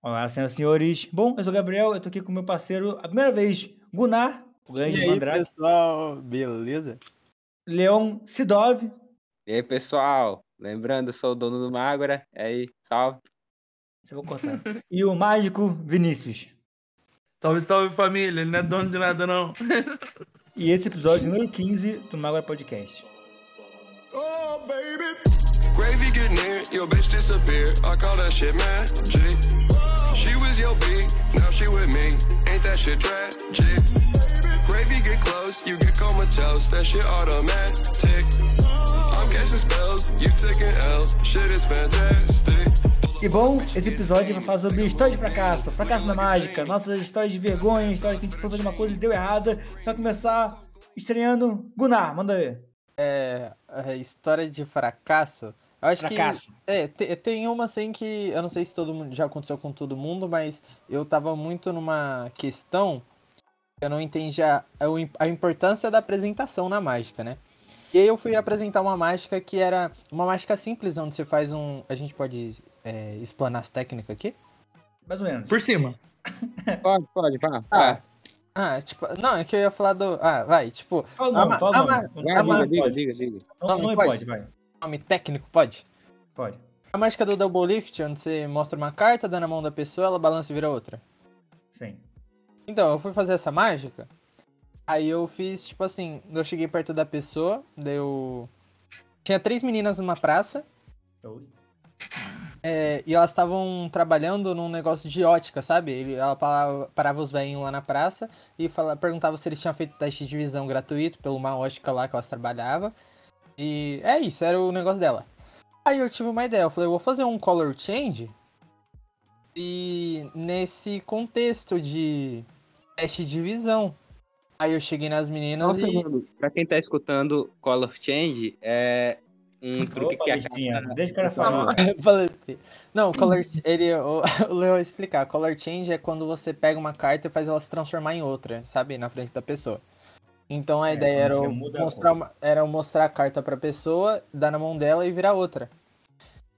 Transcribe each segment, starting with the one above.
Olá, senhoras e senhores. Bom, eu sou o Gabriel, eu tô aqui com meu parceiro, a primeira vez, Gunnar, o grande E aí, Andrade, pessoal, beleza? Leon Sidov, E aí, pessoal? Lembrando, eu sou o dono do Mágora. E aí, salve. Isso eu vou cortar, e o mágico Vinícius. Salve, salve família, ele não é dono de nada não. E esse episódio número 15 do Magora Podcast. Oh, baby. Gravy get near, your bitch disappear. I call that shit magic. Was your B, now she with me. Ain't that shit tragic? Gravy get close, you get comatose. That shit automatic. I'm casting spells, you taking L's. Shit is fantastic. E bom, esse episódio vai falar sobre história de fracasso, fracasso na mágica, nossas histórias de vergonha, histórias que a gente foi fazer uma coisa e deu errada. Vai começar estreando Gunnar, manda ver. É, a história de fracasso. Acho Fracasso. que. É, te- tem uma assim que. Eu não sei se todo mundo já aconteceu com todo mundo, mas eu tava muito numa questão. Eu não entendi a, a im- a importância da apresentação na mágica, né? E aí eu fui apresentar uma mágica que era uma mágica simples, onde você faz um. A gente pode é, explanar as técnicas aqui? Mais ou menos. Por cima. Pode, pode, vá. Ah. Ah, tipo. Não, é que eu ia falar do. Ah, vai, tipo. Fala o a nome, fala o nome. diga, diga, diga. Não, não não pode. pode, vai. Nome técnico, pode? Pode. A mágica do Double Lift, onde você mostra uma carta, dá na mão da pessoa, ela balança e vira outra. Sim. Então, eu fui fazer essa mágica. Aí eu fiz, tipo assim, eu cheguei perto da pessoa, daí eu. Tinha três meninas numa praça, Oi. é, e elas estavam trabalhando num negócio de ótica, sabe? Ele, ela parava, parava os velhinhos lá na praça e fala, perguntava se eles tinham feito teste de visão gratuito pela uma ótica lá que elas trabalhavam. E é isso, era o negócio dela. Aí eu tive uma ideia, eu falei, eu vou fazer um color change. E nesse contexto de teste de visão. Aí eu cheguei nas meninas e. segundo. Pra quem tá escutando Color Change, é um truque Opa, que a carta... deixa o cara falar. Assim. Não, color, ele, o, o Leo vai explicar. Color change é quando você pega uma carta e faz ela se transformar em outra, sabe? Na frente da pessoa. Então a É, ideia era mostrar, uma- era mostrar a carta pra pessoa, dar na mão dela e virar outra.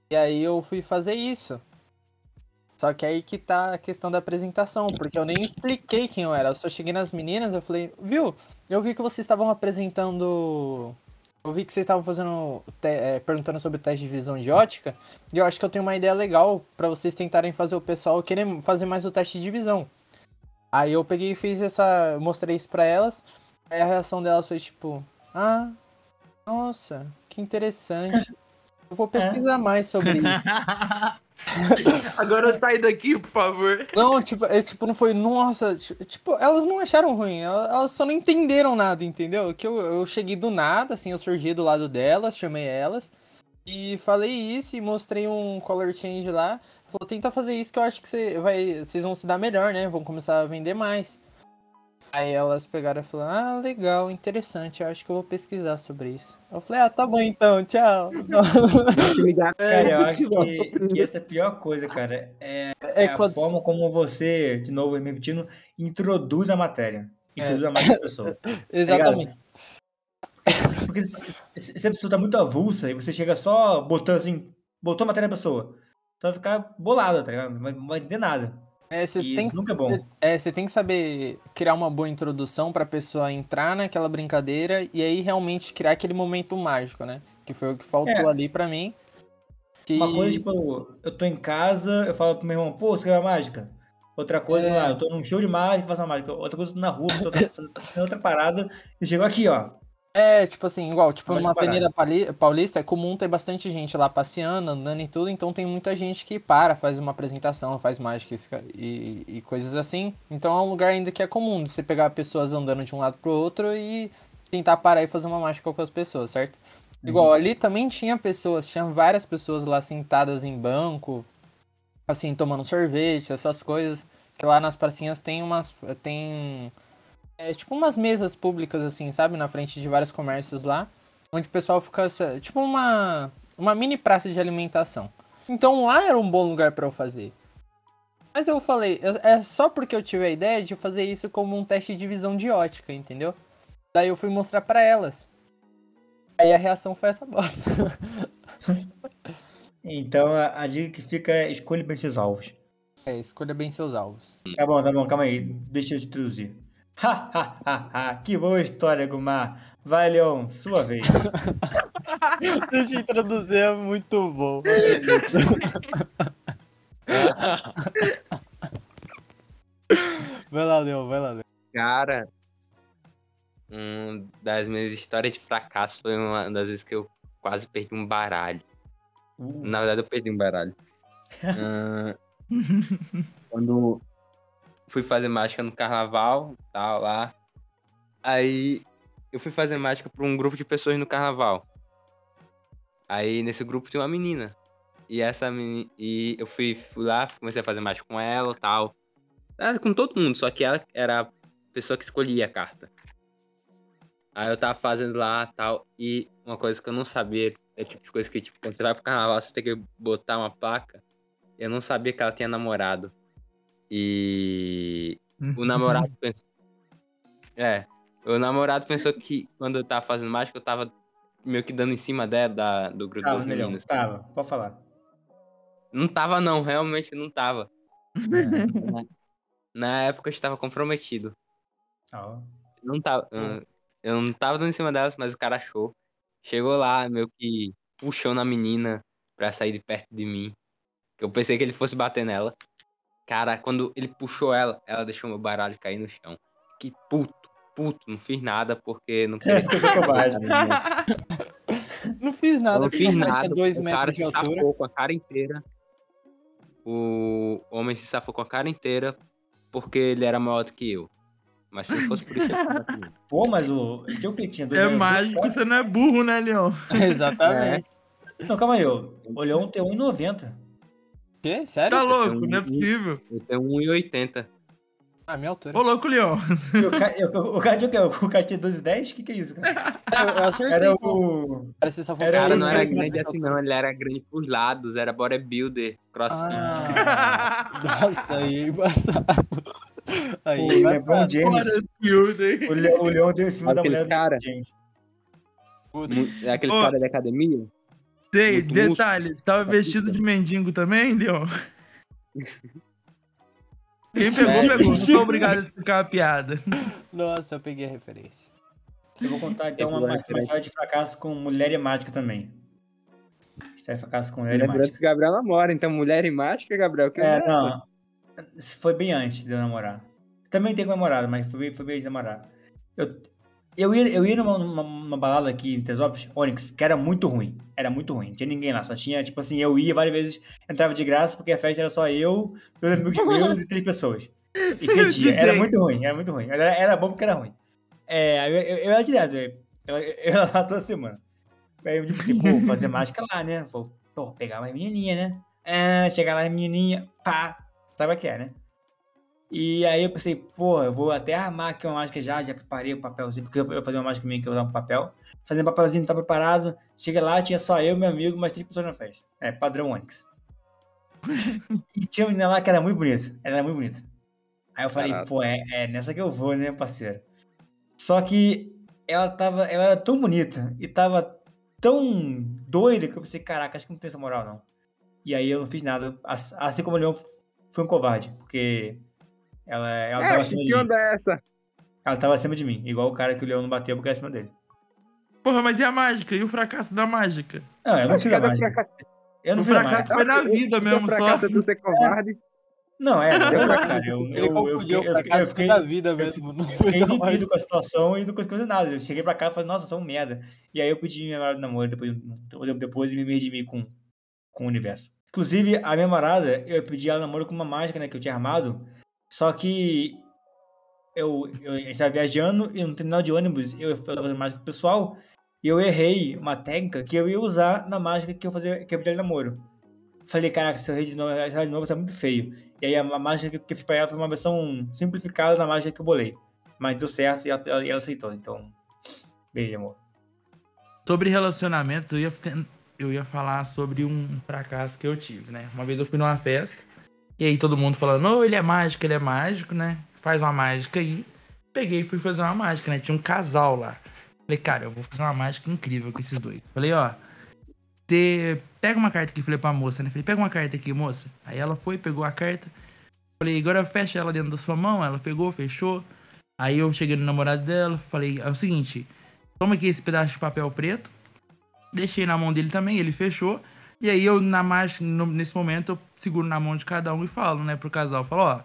E aí eu fui fazer isso. Só que aí que tá a questão da apresentação, porque eu nem expliquei quem eu era. Eu só cheguei nas meninas, eu falei, viu? Eu vi que vocês estavam apresentando. Eu vi que vocês estavam fazendo. te- é, perguntando sobre o teste de visão de ótica. E eu acho que eu tenho uma ideia legal pra vocês tentarem fazer o pessoal querer fazer mais o teste de visão. Aí eu peguei e fiz essa. Mostrei isso pra elas. Aí a reação delas foi tipo: Ah, nossa, que interessante. Eu vou pesquisar mais sobre isso. Agora sai daqui, por favor. Não, tipo, é, tipo, não foi, nossa, ti- tipo, elas não acharam ruim, elas, elas só não entenderam nada, entendeu? Que eu, eu cheguei do nada, assim, eu surgi do lado delas, chamei elas e falei isso e mostrei um color change lá. Falou, tenta fazer isso que eu acho que você vai, vocês vão se dar melhor, né? Vão começar a vender mais. Aí elas pegaram e falaram, ah, legal, interessante, eu acho que eu vou pesquisar sobre isso. Eu falei, ah, tá bom então, tchau. Cara, eu acho que, que essa é a pior coisa, cara. É, É é a quando- forma como você, de novo, me repetindo, introduz a matéria. Introduz a mágica da pessoa. Exatamente. Porque se, a pessoa tá muito avulsa e você chega só botando assim, botou a matéria da pessoa, você vai ficar bolado, tá ligado? Não vai entender nada. É, você tem, que- é cê- é, tem que saber criar uma boa introdução pra pessoa entrar naquela brincadeira e aí realmente criar aquele momento mágico, né? Que foi o que faltou É. ali pra mim. Que... Uma coisa, tipo, eu tô em casa, eu falo pro meu irmão, pô, você quer uma mágica? Outra coisa, sei É. lá, eu tô num show de mágica, faço uma mágica. Outra coisa, eu tô na rua, a tá fazendo fazendo outra parada, e chegou aqui, ó. É, tipo assim, igual, tipo, numa parar. avenida paulista é comum ter bastante gente lá passeando, andando e tudo, então tem muita gente que para, faz uma apresentação, faz mágica e, e coisas assim. Então é um lugar ainda que é comum de você pegar pessoas andando de um lado pro outro e tentar parar e fazer uma mágica com as pessoas, certo? Igual, ali também tinha pessoas, tinha várias pessoas lá sentadas em banco, assim, tomando sorvete, essas coisas. Que lá nas pracinhas tem umas. tem. É tipo umas mesas públicas, assim, sabe? Na frente de vários comércios lá. Onde o pessoal fica. Tipo uma. Uma mini praça de alimentação. Então lá era um bom lugar pra eu fazer. Mas eu falei, eu- é só porque eu tive a ideia de fazer isso como um teste de visão de ótica, entendeu? Daí eu fui mostrar pra elas. Aí a reação foi essa bosta. Então a, a dica que fica é escolha bem seus alvos. É, escolha bem seus alvos. Tá bom, tá bom, calma aí. Deixa eu te introduzir. Ha, ha, ha, ha. Que boa história, Gumar. Vai, Leon, sua vez. Deixa eu introduzir, é muito bom. Vai lá, Leon, vai lá, Leon. Cara, uma das minhas histórias de fracasso foi uma das vezes que eu quase perdi um baralho. Uh, Na verdade, eu perdi um baralho. Ah, quando fui fazer mágica no carnaval, tal, lá. Aí eu fui fazer mágica pra um grupo de pessoas no carnaval. Aí nesse grupo tinha uma menina. E essa menina. E eu fui, fui lá, comecei a fazer mágica com ela tal. Ah, Com todo mundo, só que ela era a pessoa que escolhia a carta. Aí eu tava fazendo lá tal. E uma coisa que eu não sabia é tipo de coisa que, tipo, quando você vai pro carnaval, você tem que botar uma placa. Eu não sabia que ela tinha namorado. E o namorado pensou. É. O namorado pensou que quando eu tava fazendo mágica, eu tava meio que dando em cima dela, da, do grupo tava, das meninas. Tava, pode falar. Não tava, não, realmente não tava. É. Na época eu estava comprometido. Ó. Não tava. ah, Eu não tava dando em cima delas, mas o cara achou. Chegou lá, meio que puxou na menina pra sair de perto de mim. Eu pensei que ele fosse bater nela. Cara, quando ele puxou ela, ela deixou meu baralho cair no chão. Que puto, puto, não fiz nada porque não queria. É covarde. Não fiz Eu nada. não fiz nada. é dois o cara se altura. safou com a cara inteira. O homem se safou com a cara inteira porque ele era maior do que eu. Mas se não fosse por isso, eu. Pô, mas o Diocletiano... dois É metros, mágico, dois você não é burro, né, Leon? Exatamente. Não, calma aí. O o Leon tem 1,90. Quê? Sério? Tá um- louco, não é possível. Eu tenho 1,80. Ah, minha altura. Ô, louco, Leon. O ca- o- o cara tinha o quê? O cara tinha 12,10? O que que é isso, cara? Eu, eu acertei. Era pô. o... Era O cara não era grande assim, não. Ele era grande pros lados. Era bodybuilder, crossfit. Ah, nossa, aí embaçado. Aí, O embaçado. LeBron James. O Le- o Leon deu em cima da Aqueles mulher cara. do James. Putz. Mu- É aquele Ô. cara da academia. Sei, Muito detalhe, tava vestido de mendigo também, Leon? Quem pegou, É. pegou. Não sou obrigado a explicar a piada. Nossa, eu peguei a referência. Eu vou contar então Eu uma, uma história de fracasso com mulher e mágica também. História de fracasso com mulher e mágica. que Gabriel namora, então mulher e mágica, Gabriel. Que É, essa? não. Isso foi bem antes de eu namorar. Também tenho namorado, mas foi bem, foi bem de namorar. Eu, eu ia, eu ia numa, numa, numa balada aqui em Tesópolis, Onyx, que era muito ruim. Era muito ruim. Não tinha ninguém lá. Só tinha, tipo assim, eu ia várias vezes, entrava de graça, porque a festa era só eu, dois amigos meus e três pessoas. E fedia. Era muito ruim, era muito ruim. Era, era bom porque era ruim. É, eu, eu, eu ia direto, eu, eu, eu ia lá toda semana. Aí eu tipo assim, pô, fazer mágica lá, né? Pô, pô pegar umas menininhas, né? Ah, chegar lá, menininha, pá, sabe o que é, né? E aí eu pensei, pô, eu vou até armar aqui uma mágica já, já preparei o papelzinho, porque eu eu fazia uma mágica minha que eu usava um papel. Fazendo um papelzinho, tá preparado. Chega lá, tinha só eu, meu amigo, mais três pessoas na festa. É, padrão Onix. e tinha uma menina lá que era muito bonita. Ela era muito bonita. Aí eu falei, Caraca. pô, é, é nessa que eu vou, né, parceiro? Só que ela tava, ela era tão bonita e tava tão doida que eu pensei, caraca, acho que não tem essa moral, não. E aí eu não fiz nada. Assim assim como o Leão foi um covarde, porque ela, ela tava É, acima que de mim. onda é essa? Ela tava acima de mim, igual o cara que o Leão não bateu porque era acima dele. Porra, mas e a mágica? E o fracasso da mágica? Não, eu não fiz a mágica. fracasso- Eu não o fiz a fracasso mágica. foi na vida o mesmo, só. fracasso é tu ser covarde. Não, é, confundiu- cara. Eu, Ele eu, eu, confundiu fiquei, o eu, fiquei, eu, fracasso fiquei, da vida mesmo. Não foi fiquei inibido com a situação e não consegui fazer nada. Eu cheguei pra casa e falei, nossa, eu sou um merda. E aí eu pedi minha namorada de namoro, depois, depois me redimi com, com o universo. Inclusive, a minha namorada, eu pedi ela namoro com uma mágica, né, que eu tinha armado. Só que eu, eu estava viajando e no terminal de ônibus eu, eu tava fazendo mágica pessoal e eu errei uma técnica que eu ia usar na mágica que eu fazia, que ela namoro. Falei, caraca, se eu errei de novo, errar de novo, é muito feio. E aí a, mágica que eu fiz pra ela foi uma versão simplificada da mágica que eu bolei. Mas deu certo e ela, ela- aceitou, então. Beijo, amor. Sobre relacionamentos, eu ia, eu ia falar sobre um fracasso que eu tive, né? Uma vez eu fui numa festa, e aí todo mundo falando, não, ele é mágico, ele é mágico, né? Faz uma mágica aí. Peguei e fui fazer uma mágica, né? Tinha um casal lá. Falei, cara, eu vou fazer uma mágica incrível com esses dois. Falei, ó, você pega uma carta aqui, falei pra moça, né? Falei, pega uma carta aqui, moça. Aí ela foi, pegou a carta. Falei, agora fecha ela dentro da sua mão. Ela pegou, fechou. Aí eu cheguei no namorado dela, falei, é o seguinte, toma aqui esse pedaço de papel preto. Deixei na mão dele também, ele fechou. E aí eu, na no- nesse momento, eu seguro na mão de cada um e falo, né, pro casal, falo, ó,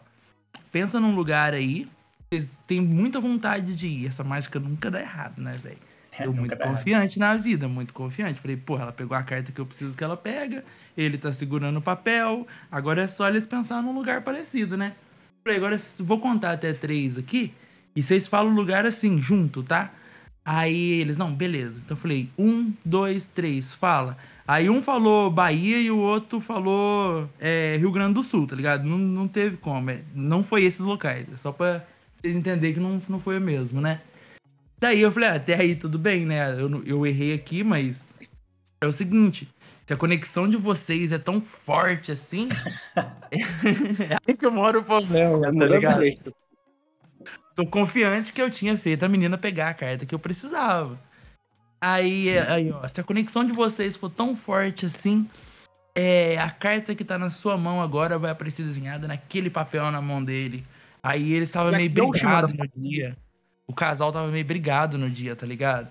pensa num lugar aí, vocês têm muita vontade de ir. Essa mágica nunca dá errado, né, velho? Eu Nunca muito dá errado. confiante na vida, muito confiante. Falei, porra, ela pegou a carta que eu preciso que ela pega, ele tá segurando o papel, agora é só eles pensar num lugar parecido, né? Falei, agora vou contar até três aqui, e vocês falam o lugar assim, junto, tá? Aí eles, não, beleza. Então eu falei, um, dois, três, fala. Aí um falou Bahia e o outro falou é, Rio Grande do Sul, tá ligado? Não, não teve como, é, não foi esses locais, é só pra vocês entenderem que não, não foi o mesmo, né? Daí eu falei, ah, até aí tudo bem, né? Eu, eu errei aqui, mas é o seguinte, se a conexão de vocês é tão forte assim, é aí que eu moro o problema, tá ligado? Tô confiante que eu tinha feito a menina pegar a carta que eu precisava. Aí, aí ó, se a conexão de vocês for tão forte assim, é, a carta que tá na sua mão agora vai aparecer desenhada naquele papel na mão dele. Aí eles estavam Já meio brigado no dia. O casal tava meio brigado no dia, tá ligado?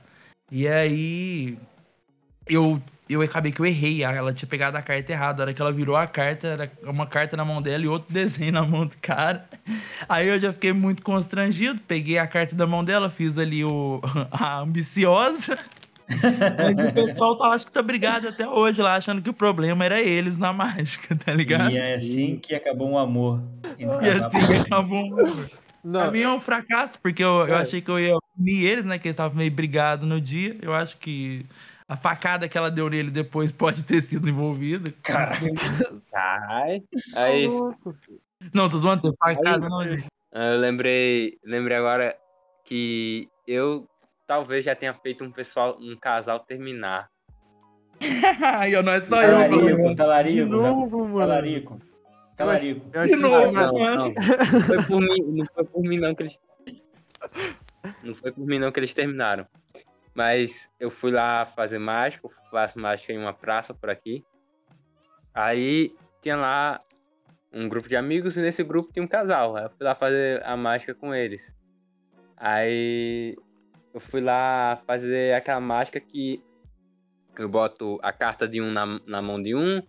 E aí eu, eu acabei que eu errei. Ela tinha pegado a carta errada. A hora que ela virou a carta, era uma carta na mão dela e outro desenho na mão do cara. Aí eu já fiquei muito constrangido. Peguei a carta da mão dela, fiz ali o, a ambiciosa. Mas o pessoal tá, acho que tá brigado até hoje lá, achando que o problema era eles na mágica, tá ligado? E é assim que acabou um amor. E casal. assim acabou. Pra Não, mim é um fracasso, porque eu, eu É. achei que eu ia unir eles, né? Que eles estavam meio brigados no dia. Eu acho que a facada que ela deu nele depois pode ter sido envolvida. Caraca. Ai, tá aí. Não, tô zoando, tem facada, não, gente. eu lembrei, lembrei agora que eu talvez já tenha feito um pessoal, um casal terminar. Aí, ó, não é só eu. Talarico, falando. De talarico. novo, mano. Talarico. Talarico. De novo, Não, não. Não foi por mim, não foi por mim não que eles. Não foi por mim não que eles terminaram. Mas eu fui lá fazer mágica, eu faço mágica em uma praça por aqui. Aí tinha lá um grupo de amigos e nesse grupo tinha um casal. Aí eu fui lá fazer a mágica com eles. Aí eu fui lá fazer aquela mágica que eu boto a carta de um na, na mão de um,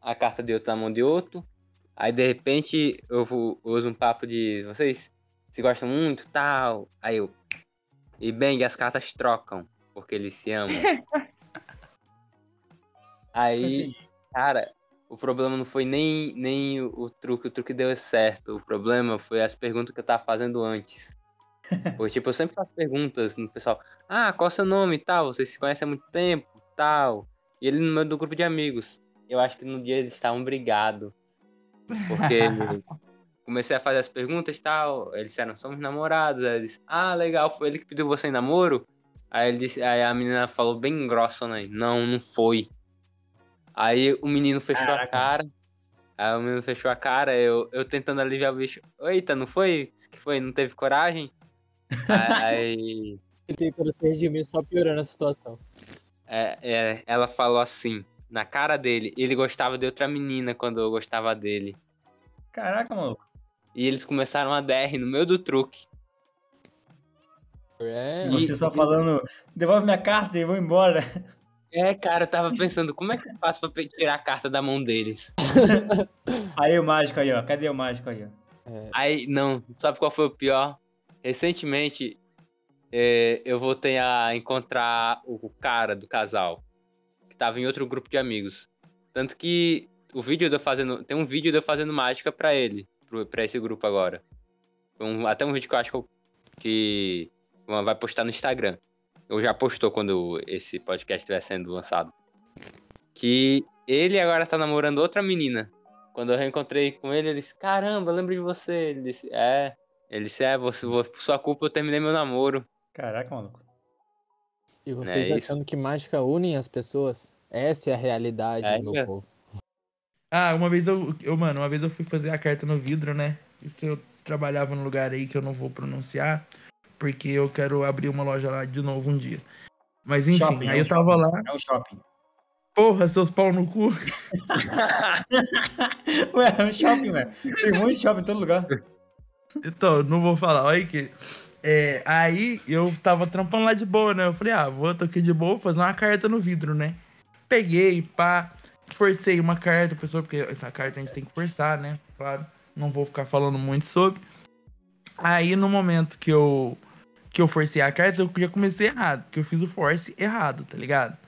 a carta de outro na mão de outro. Aí de repente eu vou- uso um papo de vocês se gostam muito, tal. Aí eu. E bem, as cartas trocam, porque eles se amam. Aí, cara, o problema não foi nem, nem o, o truque, o truque deu certo. O problema foi as perguntas que eu tava fazendo antes. Porque, tipo, eu sempre faço perguntas no pessoal. Ah, qual é o seu nome e tal? Vocês se conhecem há muito tempo tal. E ele no meu do grupo de amigos. Eu acho que no dia eles estavam brigados. Porque comecei a fazer as perguntas e tal. Eles disseram, somos namorados. Aí eles, ah, legal, foi ele que pediu você em namoro? Aí, ele disse, aí a menina falou bem grossa, né? Não, não foi. Aí o menino fechou a Caraca. cara. Aí o menino fechou a cara, eu, eu tentando aliviar o bicho. Eita, não foi? Disse que foi? Não teve coragem? aí Ele tentando se redimir, só piorando a situação. é, é, ela falou assim, na cara dele, ele gostava de outra menina quando eu gostava dele. Caraca, maluco. E eles começaram a DR no meio do truque. É, E- Você só falando, devolve minha carta e vou embora. É, cara, eu tava pensando, como é que eu faço pra tirar a carta da mão deles? Aí o mágico aí, ó. Cadê o mágico aí, ó? Aí, não, sabe qual foi o pior? Recentemente, é, eu voltei a encontrar o cara do casal, que tava em outro grupo de amigos. Tanto que o vídeo de eu fazendo. Tem um vídeo de eu fazendo mágica pra ele, pra esse grupo agora. Um- até um vídeo que eu acho que, vai postar no Instagram. Ou já postou quando esse podcast estiver sendo lançado. Que ele agora tá namorando outra menina. Quando eu reencontrei com ele, ele disse: Caramba, lembro de você. Ele disse: É. Ele disse: É, você, vo- por sua culpa eu terminei meu namoro. Caraca, maluco. E vocês É isso. achando que mágica unem as pessoas? Essa é a realidade, É, meu é. povo. Ah, uma vez eu, eu, mano, uma vez eu fui fazer a carta no vidro, né? Isso eu trabalhava num lugar aí que eu não vou pronunciar, porque eu quero abrir uma loja lá de novo um dia. Mas enfim, Shopping, aí é eu tava shopping. lá. É um shopping. Porra, seus pau no cu. Ué, é um shopping, velho. Tem um monte de shopping em todo lugar. Então, não vou falar. Olha que. É, aí eu tava trampando lá de boa, né? Eu falei, ah, vou tô aqui de boa, vou fazer uma carta no vidro, né? Peguei, pá, forcei uma carta, pessoa, porque essa carta a gente tem que forçar, né? Claro, não vou ficar falando muito sobre. Aí no momento que eu que eu forcei a carta, eu já comecei errado, que eu fiz o force errado, tá ligado?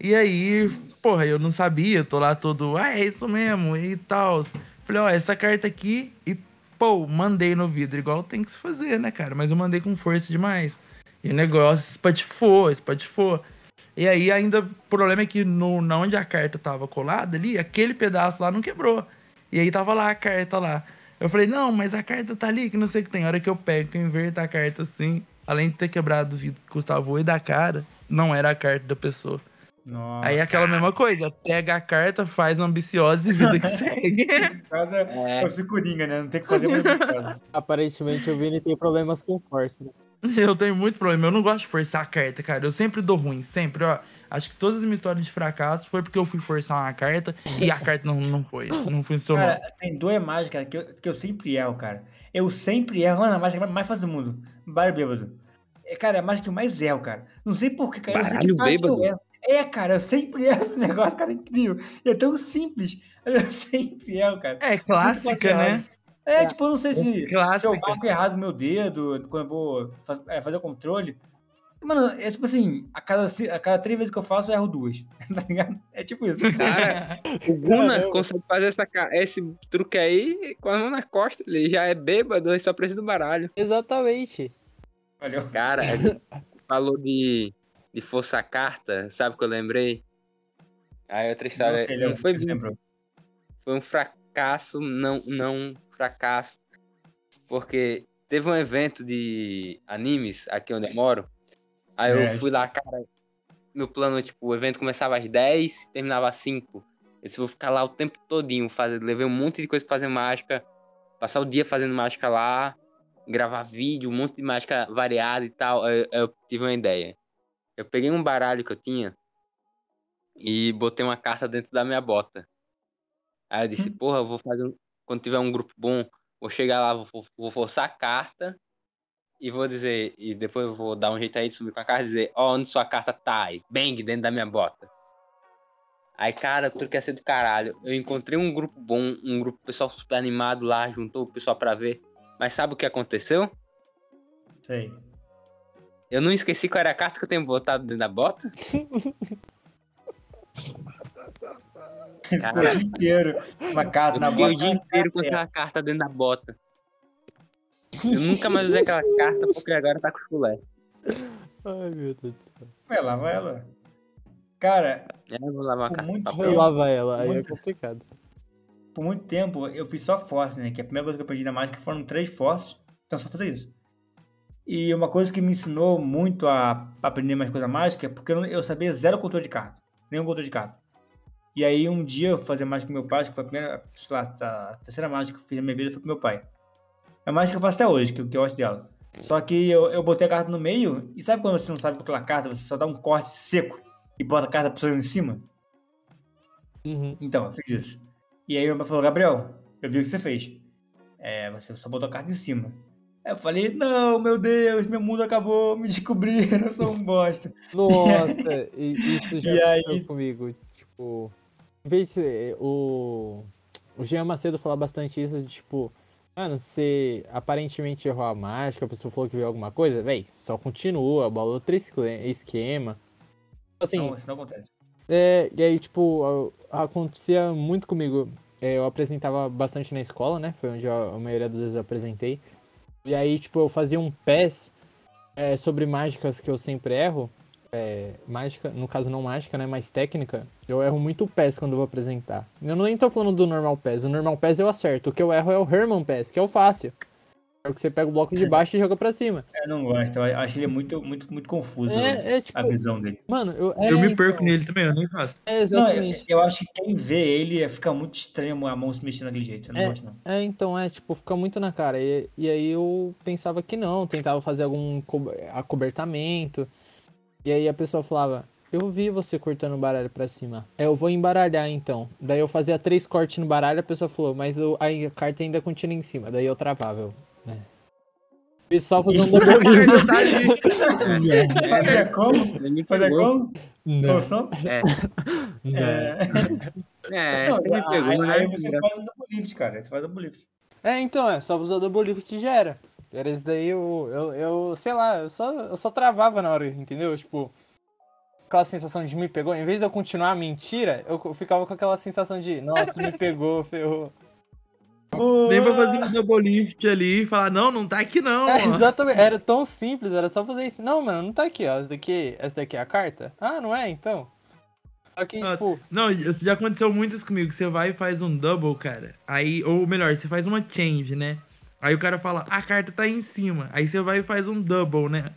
E aí, porra, eu não sabia, eu tô lá todo, ah, é isso mesmo, e tal. Falei, ó, essa carta aqui, e pô, mandei no vidro, igual tem que se fazer, né, cara? Mas eu mandei com força demais. E o negócio espatifou, espatifou. E aí ainda o problema é que no, na onde a carta tava colada ali, aquele pedaço lá não quebrou. E aí tava lá a carta lá. Eu falei, não, mas a carta tá ali, que não sei o que tem. A hora que eu pego, que eu inverto a carta assim, além de ter quebrado o vidro que Gustavo e da cara, não era a carta da pessoa. Nossa. Aí é aquela mesma coisa, pega a carta, faz ambiciosa e vida que segue. Nesse caso é, é. o Coringa, né? Não tem que fazer muito nesse caso. Aparentemente o Vini tem problemas com força, né? Eu tenho muito problema, eu não gosto de forçar a carta, cara. Eu sempre dou ruim, sempre, ó. Acho que todas as minhas histórias de fracasso foi porque eu fui forçar uma carta e a carta não, não foi, não funcionou. Cara, tem duas mágicas cara, que, eu, que eu sempre erro, cara. Eu sempre erro, mano, a mágica mais fácil do mundo. Baralho bêbado. É, cara, é a mágica que eu mais erro, cara. Não sei porquê, cara. Eu sei que Baralho parte eu bêbado? erro. É, cara, eu sempre erro esse negócio, cara, é incrível. E é tão simples. Eu sempre erro, cara. É Eu clássica, né? É, tipo, eu não sei se, se eu marco errado o meu dedo quando eu vou fa- é, fazer o controle. Mano, é tipo assim, a cada, a cada três vezes que eu faço, eu erro duas. Tá ligado? É tipo isso. Cara, o Guna Caramba. consegue fazer essa, esse truque aí com a mão na costa. Ele já é bêbado, ele só precisa do baralho. Exatamente. Valeu. Cara, a gente falou de, de força carta, sabe o que eu lembrei? Aí outra história. Não sei, não foi, foi um fracasso, não, não fracasso. Porque teve um evento de animes aqui onde eu moro. Aí eu É. fui lá, cara. Meu plano, tipo, o evento começava às 10, terminava às 5. Eu disse, vou ficar lá o tempo todinho, fazer, levei um monte de coisa pra fazer mágica, passar o dia fazendo mágica lá, gravar vídeo, um monte de mágica variada e tal. Aí eu tive uma ideia. Eu peguei um baralho que eu tinha e botei uma carta dentro da minha bota. Aí eu disse, porra, eu vou fazer um... Quando tiver um grupo bom, vou chegar lá, vou, vou forçar a carta e vou dizer, e depois eu vou dar um jeito aí de subir com a carta e dizer, ó, onde sua carta tá aí? Bang, dentro da minha bota. Aí, cara, tudo quer ser do caralho. Eu encontrei um grupo bom, um grupo pessoal super animado lá, juntou o pessoal pra ver. Mas sabe o que aconteceu? Sei. Eu não esqueci qual era a carta que eu tenho botado dentro da bota. Ficou o dia inteiro uma carta eu na bota. o dia inteiro com aquela carta dentro da bota. Eu nunca mais usei aquela carta porque agora tá com chulé. Ai, meu Deus do céu. Vai lá, vai lá. Cara, É, eu vou lavar a carta muito tempo. lavar ela, aí é Muito. complicado. por muito tempo eu fiz só force, né? Que a primeira coisa que eu aprendi na mágica foram três forces. Então só fazer isso. E uma coisa que me ensinou muito a aprender mais coisa mágica é porque eu sabia zero controle de carta. Nenhum controle de carta. E aí um dia eu fazer mágica com meu pai, acho que foi a primeira, sei lá, a terceira mágica que eu fiz na minha vida foi com meu pai. É a mágica que eu faço até hoje, que, eu- que eu gosto dela. Só que eu, eu botei a carta no meio, e sabe quando você não sabe controlar a carta, você só dá um corte seco e bota a carta pra pessoa em cima? Uhum. Então, eu fiz isso. E aí meu pai falou, Gabriel, eu vi o que você fez. É, você só botou a carta em cima. Aí eu falei, não, meu Deus, meu mundo acabou, me descobriram, eu sou um bosta. Nossa, e- isso já E aconteceu aí- comigo. Tipo, vez ser- o, o Jean Macedo fala bastante isso, de tipo, mano, você aparentemente errou a mágica, a pessoa falou que viu alguma coisa, véi, só continua, bola outro esque- esquema. Assim, não, isso não acontece. é, e aí, tipo, acontecia muito comigo. É, eu apresentava bastante na escola, né? Foi onde eu- a maioria das vezes eu apresentei. E aí, tipo, eu fazia um PES é, sobre mágicas que eu sempre erro. É, mágica, no caso não mágica, né? Mas técnica. Eu erro muito o PES quando eu vou apresentar. Eu nem tô falando do normal PES. O normal PES eu acerto. O que eu erro é o Herman PES, que é o fácil. É o que você pega o bloco de baixo e joga pra cima. Eu não gosto, eu acho ele muito, muito, muito confuso É, é tipo. a visão dele. Mano, eu. é, Eu me então, perco nele também, eu nem faço. É, Não, eu, exatamente. eu acho que quem vê ele fica muito estranho a mão se mexendo daquele jeito. Eu não gosto, não. É, então, é, tipo, fica muito na cara. E, e aí eu pensava que não, tentava fazer algum co- acobertamento. E aí a pessoa falava, eu vi você cortando o baralho pra cima. É, eu vou embaralhar então. Daí eu fazia três cortes no baralho, a pessoa falou, mas eu, aí a carta ainda continua em cima. Daí eu travava. Eu, né. Pessoal fazendo double lift. Tá ali. Fazia como? Pegou. como? Não, Como só? É, não. é, Não, você me aí, pegou, né? aí você faz o double lift, cara. Você faz o double lift. É, então, é, só usar double lift já era. Isso daí, eu, eu, eu, sei lá, eu só, eu só travava na hora, entendeu? Tipo, aquela sensação de me pegou. Em vez de eu continuar a mentira, eu ficava com aquela sensação de, nossa, me pegou, ferrou. Nem pra fazer um double lift ali e falar, não, não tá aqui não. É, exatamente, era tão simples, era só fazer isso. Não, mano, não tá aqui, ó. Essa daqui, essa daqui é a carta? Ah, não é, então. Nossa. tipo, Não, isso já aconteceu muito isso comigo. Você vai e faz um double, cara. Aí, ou melhor, você faz uma change, né? Aí o cara fala, a carta tá aí em cima. Aí você vai e faz um double, né?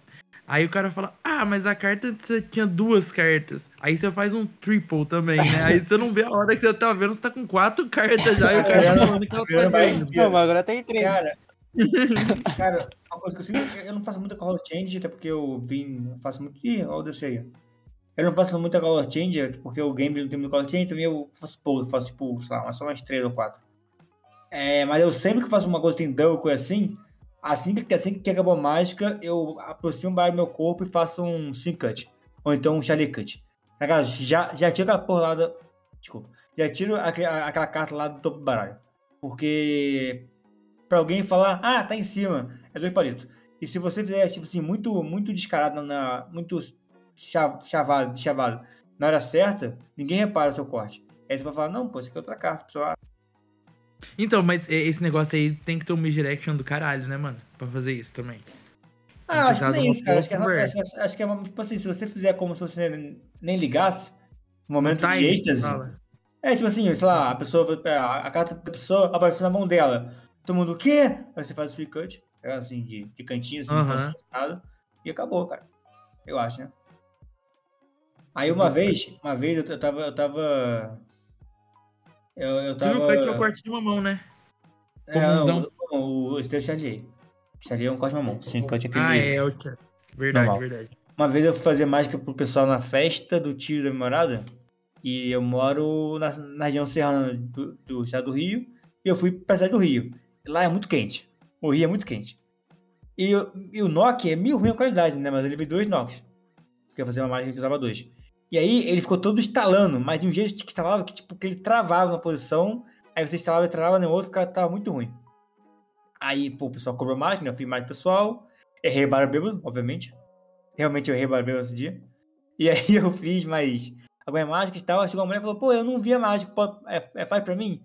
Aí o cara fala, ah, mas a carta você tinha duas cartas. Aí você faz um triple também, né? Aí você não vê a hora que você tá vendo, você tá com quatro cartas já. E o cara tá falando que ela Agora tá não, mas agora tem três. Cara, cara, uma coisa que eu sempre. Eu não faço muita color change, até porque eu vim. eu faço muito. Ih, olha o desse aí. Eu não faço muita color change, porque o game não tem muito color change, também eu faço pouco, faço tipo, sei lá, só umas três ou quatro. É, mas eu sempre que faço uma coisa tem double assim, assim que, assim que acabou a mágica, eu aproximo do meu corpo e faço um swing cut. Ou então um charlie cut. Cara, já, já tiro aquela porra lá da. Desculpa. Já tiro aquele- aquela carta lá do topo do baralho. Porque pra alguém falar, ah, tá em cima, é dois palitos. E se você fizer, tipo assim, muito, muito descarado, na, muito cha- chavado, chavado na hora certa, ninguém repara o seu corte. Aí você vai falar, não, pô, isso aqui é outra carta. A pessoa, ah, Então, mas é, esse negócio aí tem que ter um misdirection do caralho, né, mano? Pra fazer isso também. Ah, acho que nem isso, cara. Acho que, é, acho, acho- acho que é uma- tipo assim, se você fizer como se você nem, ligasse, no momento Time, de êxtase. É, tipo assim, sei lá, a pessoa, a, a carta da pessoa apareceu na mão dela. Todo mundo, o quê? Aí você faz o free cut, é assim, de, de cantinho, assim, Aham. nada, e acabou, cara. Eu acho, né? Aí uma vez, uma vez eu tava, eu tava... Eu, eu Você tava... que é o corte de mamão, né? É, não, o, o, o Steve Charlie. Charlie é um corte de mamão. Sim, corte aquele... Ah, é, o tchan. Verdade, Normal. verdade. Uma vez eu fui fazer mágica pro pessoal na festa do tio da minha morada. E eu moro na, na região serrana do, do estado do Rio. E eu fui pra cidade do Rio. Lá é muito quente. O Rio é muito quente. E, o- e o Nokia é meio ruim a qualidade, né? Mas ele veio dois Nokias. Porque eu fazer uma mágica que usava dois. E aí ele ficou todo instalando, mas de um jeito que instalava que, tipo, que ele travava na posição. Aí você instalava e travava no outro, ficava, tava muito ruim. Aí, pô, o pessoal cobrou mágica, né? Eu fiz mais pessoal. Errei o barra bêbado, obviamente. Realmente eu errei o barra bêbado esse dia. E aí eu fiz mais algumas mágicas e tal. Chegou uma mulher e falou, pô, eu não vi a mágica, pô, é, é, faz pra mim?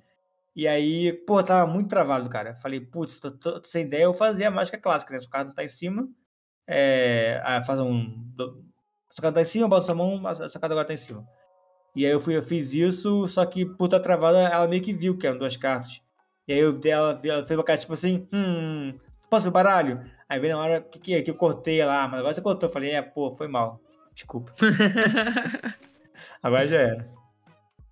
E aí, pô, tava muito travado, cara. Falei, putz, tô, tô- tô sem ideia, eu fazer a mágica clássica, né? Se o cara não tá em cima, é, ah, faz um. O cara tá em cima, bota sua mão, a sua cara agora tá em cima. E aí eu, fui, eu fiz isso, só que por estar travada, ela meio que viu que eram duas cartas. E aí eu dei ela, ela fez uma cara tipo assim, hum, posso ver o baralho? Aí veio na hora que, que, que eu cortei lá, mas agora você cortou. Eu falei, é, pô, foi mal. Desculpa. Agora já era.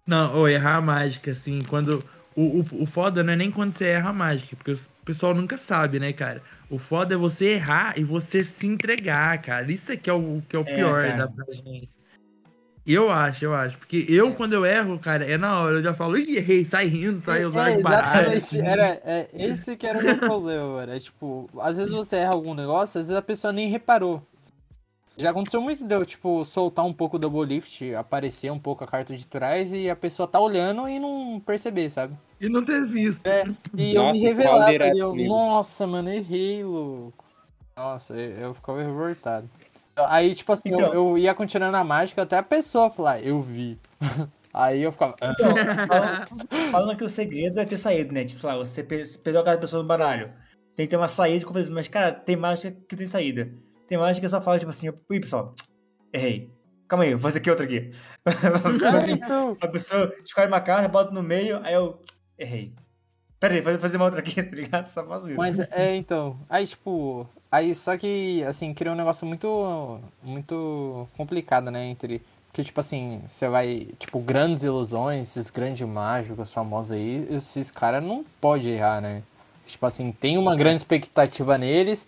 Não, ou errar a mágica, assim, quando. O, o, o foda não é nem quando você erra a mágica, porque o pessoal nunca sabe, né, cara? O foda é você errar e você se entregar, cara. Isso é que é o, que é o É, pior cara. da pra gente. Eu acho, eu acho. Porque eu, quando eu erro, cara, é na hora. Eu já falo, ih, errei, sai rindo, sai eu É, baralho. exatamente. Era, é, esse que era o meu problema, mano. É tipo, às vezes você erra algum negócio, às vezes a pessoa nem reparou. Já aconteceu muito de eu, tipo, soltar um pouco o double lift, aparecer um pouco a carta de trás e a pessoa tá olhando e não perceber, sabe? E não ter visto. É, e eu Nossa, me isso revelava, fala direto e eu, comigo. nossa, mano, errei, louco. Nossa, eu, eu ficava revoltado. Aí, tipo assim, eu- Então. eu, ia continuando a mágica até a pessoa falar, eu vi. Aí eu ficava, "Ah, Então, falando, falando que o segredo é ter saído, né? Tipo, lá, você pe- você perdeu a cada pessoa no baralho. Tem que ter uma saída conversa. Mas, cara, tem mágica que tem saída. Tem mágica que só fala, tipo assim, ui, pessoal, errei. Calma aí, vou fazer aqui outra aqui. "Ah, então, a pessoa escolhe uma carta, bota no meio, aí eu errei. Pera aí, vou fazer uma outra aqui, tá ligado? Só faço isso. Mas é, então. Aí, tipo. Aí, só que, assim, cria um negócio muito. Muito complicado, né? Entre. Porque, tipo assim, você vai. Tipo, grandes ilusões, esses grandes mágicos famosos aí, esses caras não podem errar, né? Tipo assim, tem uma grande expectativa neles.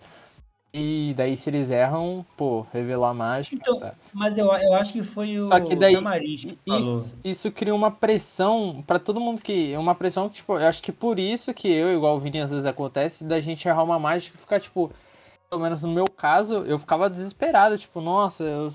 E daí, se eles erram, pô, revelar a mágica. Então, tá. Mas eu, eu acho que foi o Só que daí, Tamariz que. Isso, isso cria uma pressão pra todo mundo que. Uma pressão que, tipo, eu acho que por isso que eu, igual o Vini, às vezes acontece, da gente errar uma mágica e ficar, tipo, pelo menos no meu caso, eu ficava desesperado, tipo, nossa, eu,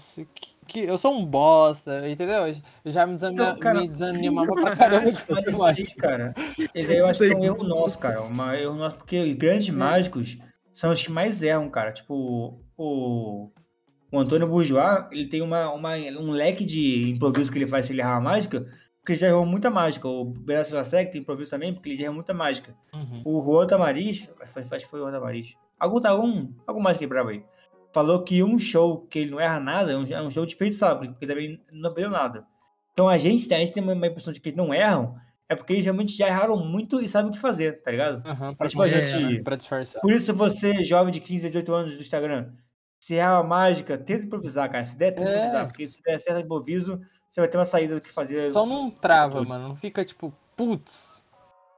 que, eu sou um bosta, entendeu? Eu Já me, desanima, Então, cara, me desanimava pra caramba de fazer mágica. cara, eu acho que é um erro nosso, cara. Uma erro nosso, porque grandes mágicos são os que mais erram, cara. Tipo, o, o Antônio Bourgeois, ele tem uma, uma, um leque de improviso que ele faz se ele errar a mágica, porque ele já errou muita mágica. O Beto Lasek tem improviso também, porque ele já errou muita mágica. Uhum. O Juan Tamariz, acho que foi o Juan Tamariz, algum, algum, algum mais quebrado aí, falou que um show que ele não erra nada é um, é um show desperdiçado, porque também não perdeu nada. Então a gente, a gente tem uma impressão de que eles não erram, é porque eles realmente já erraram muito e sabem o que fazer, tá ligado? Uhum, pra, tipo, a É, gente. pra disfarçar. Por isso, você, jovem de 15, 18 anos do Instagram, se errar uma mágica, tenta improvisar, cara. Se der, tenta É. improvisar, porque se der certo improviso, você vai ter uma saída do que fazer. Só não trava, mano. Não fica tipo, putz,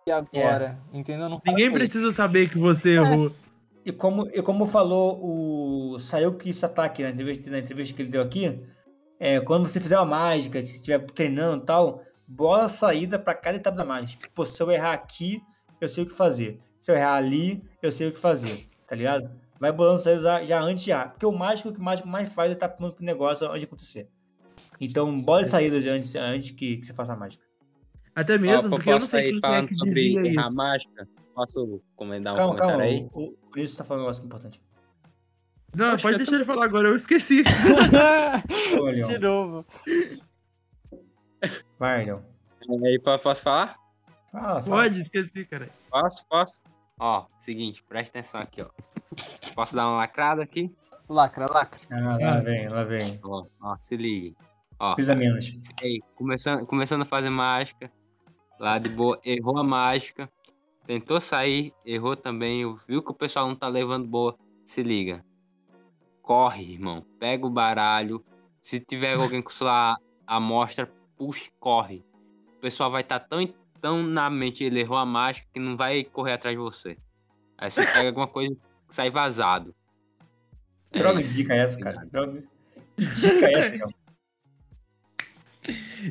e agora? Entendeu? Não Ninguém faça isso. precisa saber que você errou. E como, e como falou o Sayuki Satake na entrevista, na entrevista que ele deu aqui, é, quando você fizer uma mágica, se estiver treinando e tal, bola saída para cada etapa da mágica. Pô, se eu errar aqui, eu sei o que fazer. Se eu errar ali, eu sei o que fazer, tá ligado? Vai bolando saída já, já antes de errar. Porque o mágico, o que o mágico mais faz é estar pronto pro negócio antes de acontecer. Então, bola saída antes, antes que, que você faça a mágica. Até Ó, mesmo, eu porque eu não sei quem que é falando que sobre dizia errar isso. mágica? Posso comentar um calma, comentário calma. aí? O, isso tá falando um negócio importante. Não, pode deixar ele falar agora, eu esqueci. De novo. Vai, Leon. Aí, po- posso falar? Fala, fala. Pode, esqueci, cara. Posso? Posso? Ó, seguinte, presta atenção aqui, ó. Posso dar uma lacrada aqui? Lacra, lacra. Ah, lá vem, lá vem. Ó, ó, se ligue. Ó, Pisa menos. aí, começando, começando a fazer mágica, lá de boa, errou a mágica, tentou sair, errou também, viu que o pessoal não tá levando boa, se liga. Corre, irmão, pega o baralho, se tiver alguém com sua amostra, puxa, corre. O pessoal vai estar tão, tão na mente, ele errou a mágica, que não vai correr atrás de você. Aí você pega alguma coisa e sai vazado. É Droga de isso. dica é essa, cara. Droga. Que dica é essa, Leon?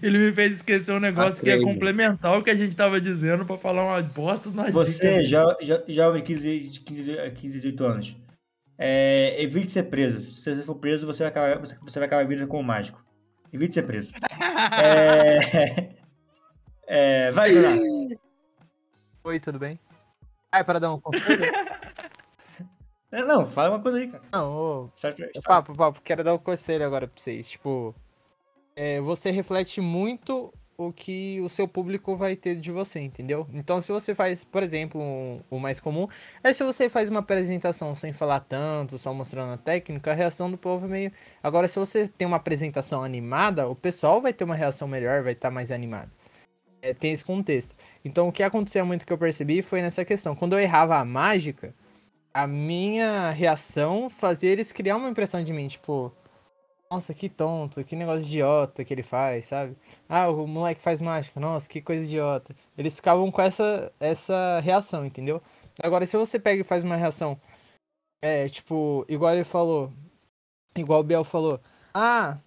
Ele me fez esquecer um negócio que é complementar o que a gente tava dizendo pra falar uma bosta numa Você, jo, jo, jovem de 15, de 15, 15, 18 anos, é, evite ser preso. Se você for preso, você vai acabar, você, você vai acabar a vida como mágico. Evite ser preso. é, é, vai, Bruno. Oi, tudo bem? Ah, é para dar um conselho? É, Não, fala uma coisa aí, cara. Não, ô, start. Papo, papo, quero dar um conselho agora pra vocês. Tipo, é, você reflete muito o que o seu público vai ter de você, entendeu? Então, se você faz, por exemplo, um- o mais comum, é se você faz uma apresentação sem falar tanto, só mostrando a técnica, a reação do povo é meio. Agora, se você tem uma apresentação animada, o pessoal vai ter uma reação melhor, vai estar mais animado. É, tem esse contexto. Então, o que acontecia muito que eu percebi foi nessa questão. Quando eu errava a mágica, a minha reação fazia eles criar uma impressão de mim, tipo, nossa, que tonto, que negócio idiota que ele faz, sabe? Ah, o moleque faz mágica, nossa, que coisa idiota. Eles ficavam com essa, essa reação, entendeu? Agora, se você pega e faz uma reação, é, tipo, igual ele falou, igual o Biel falou, ah,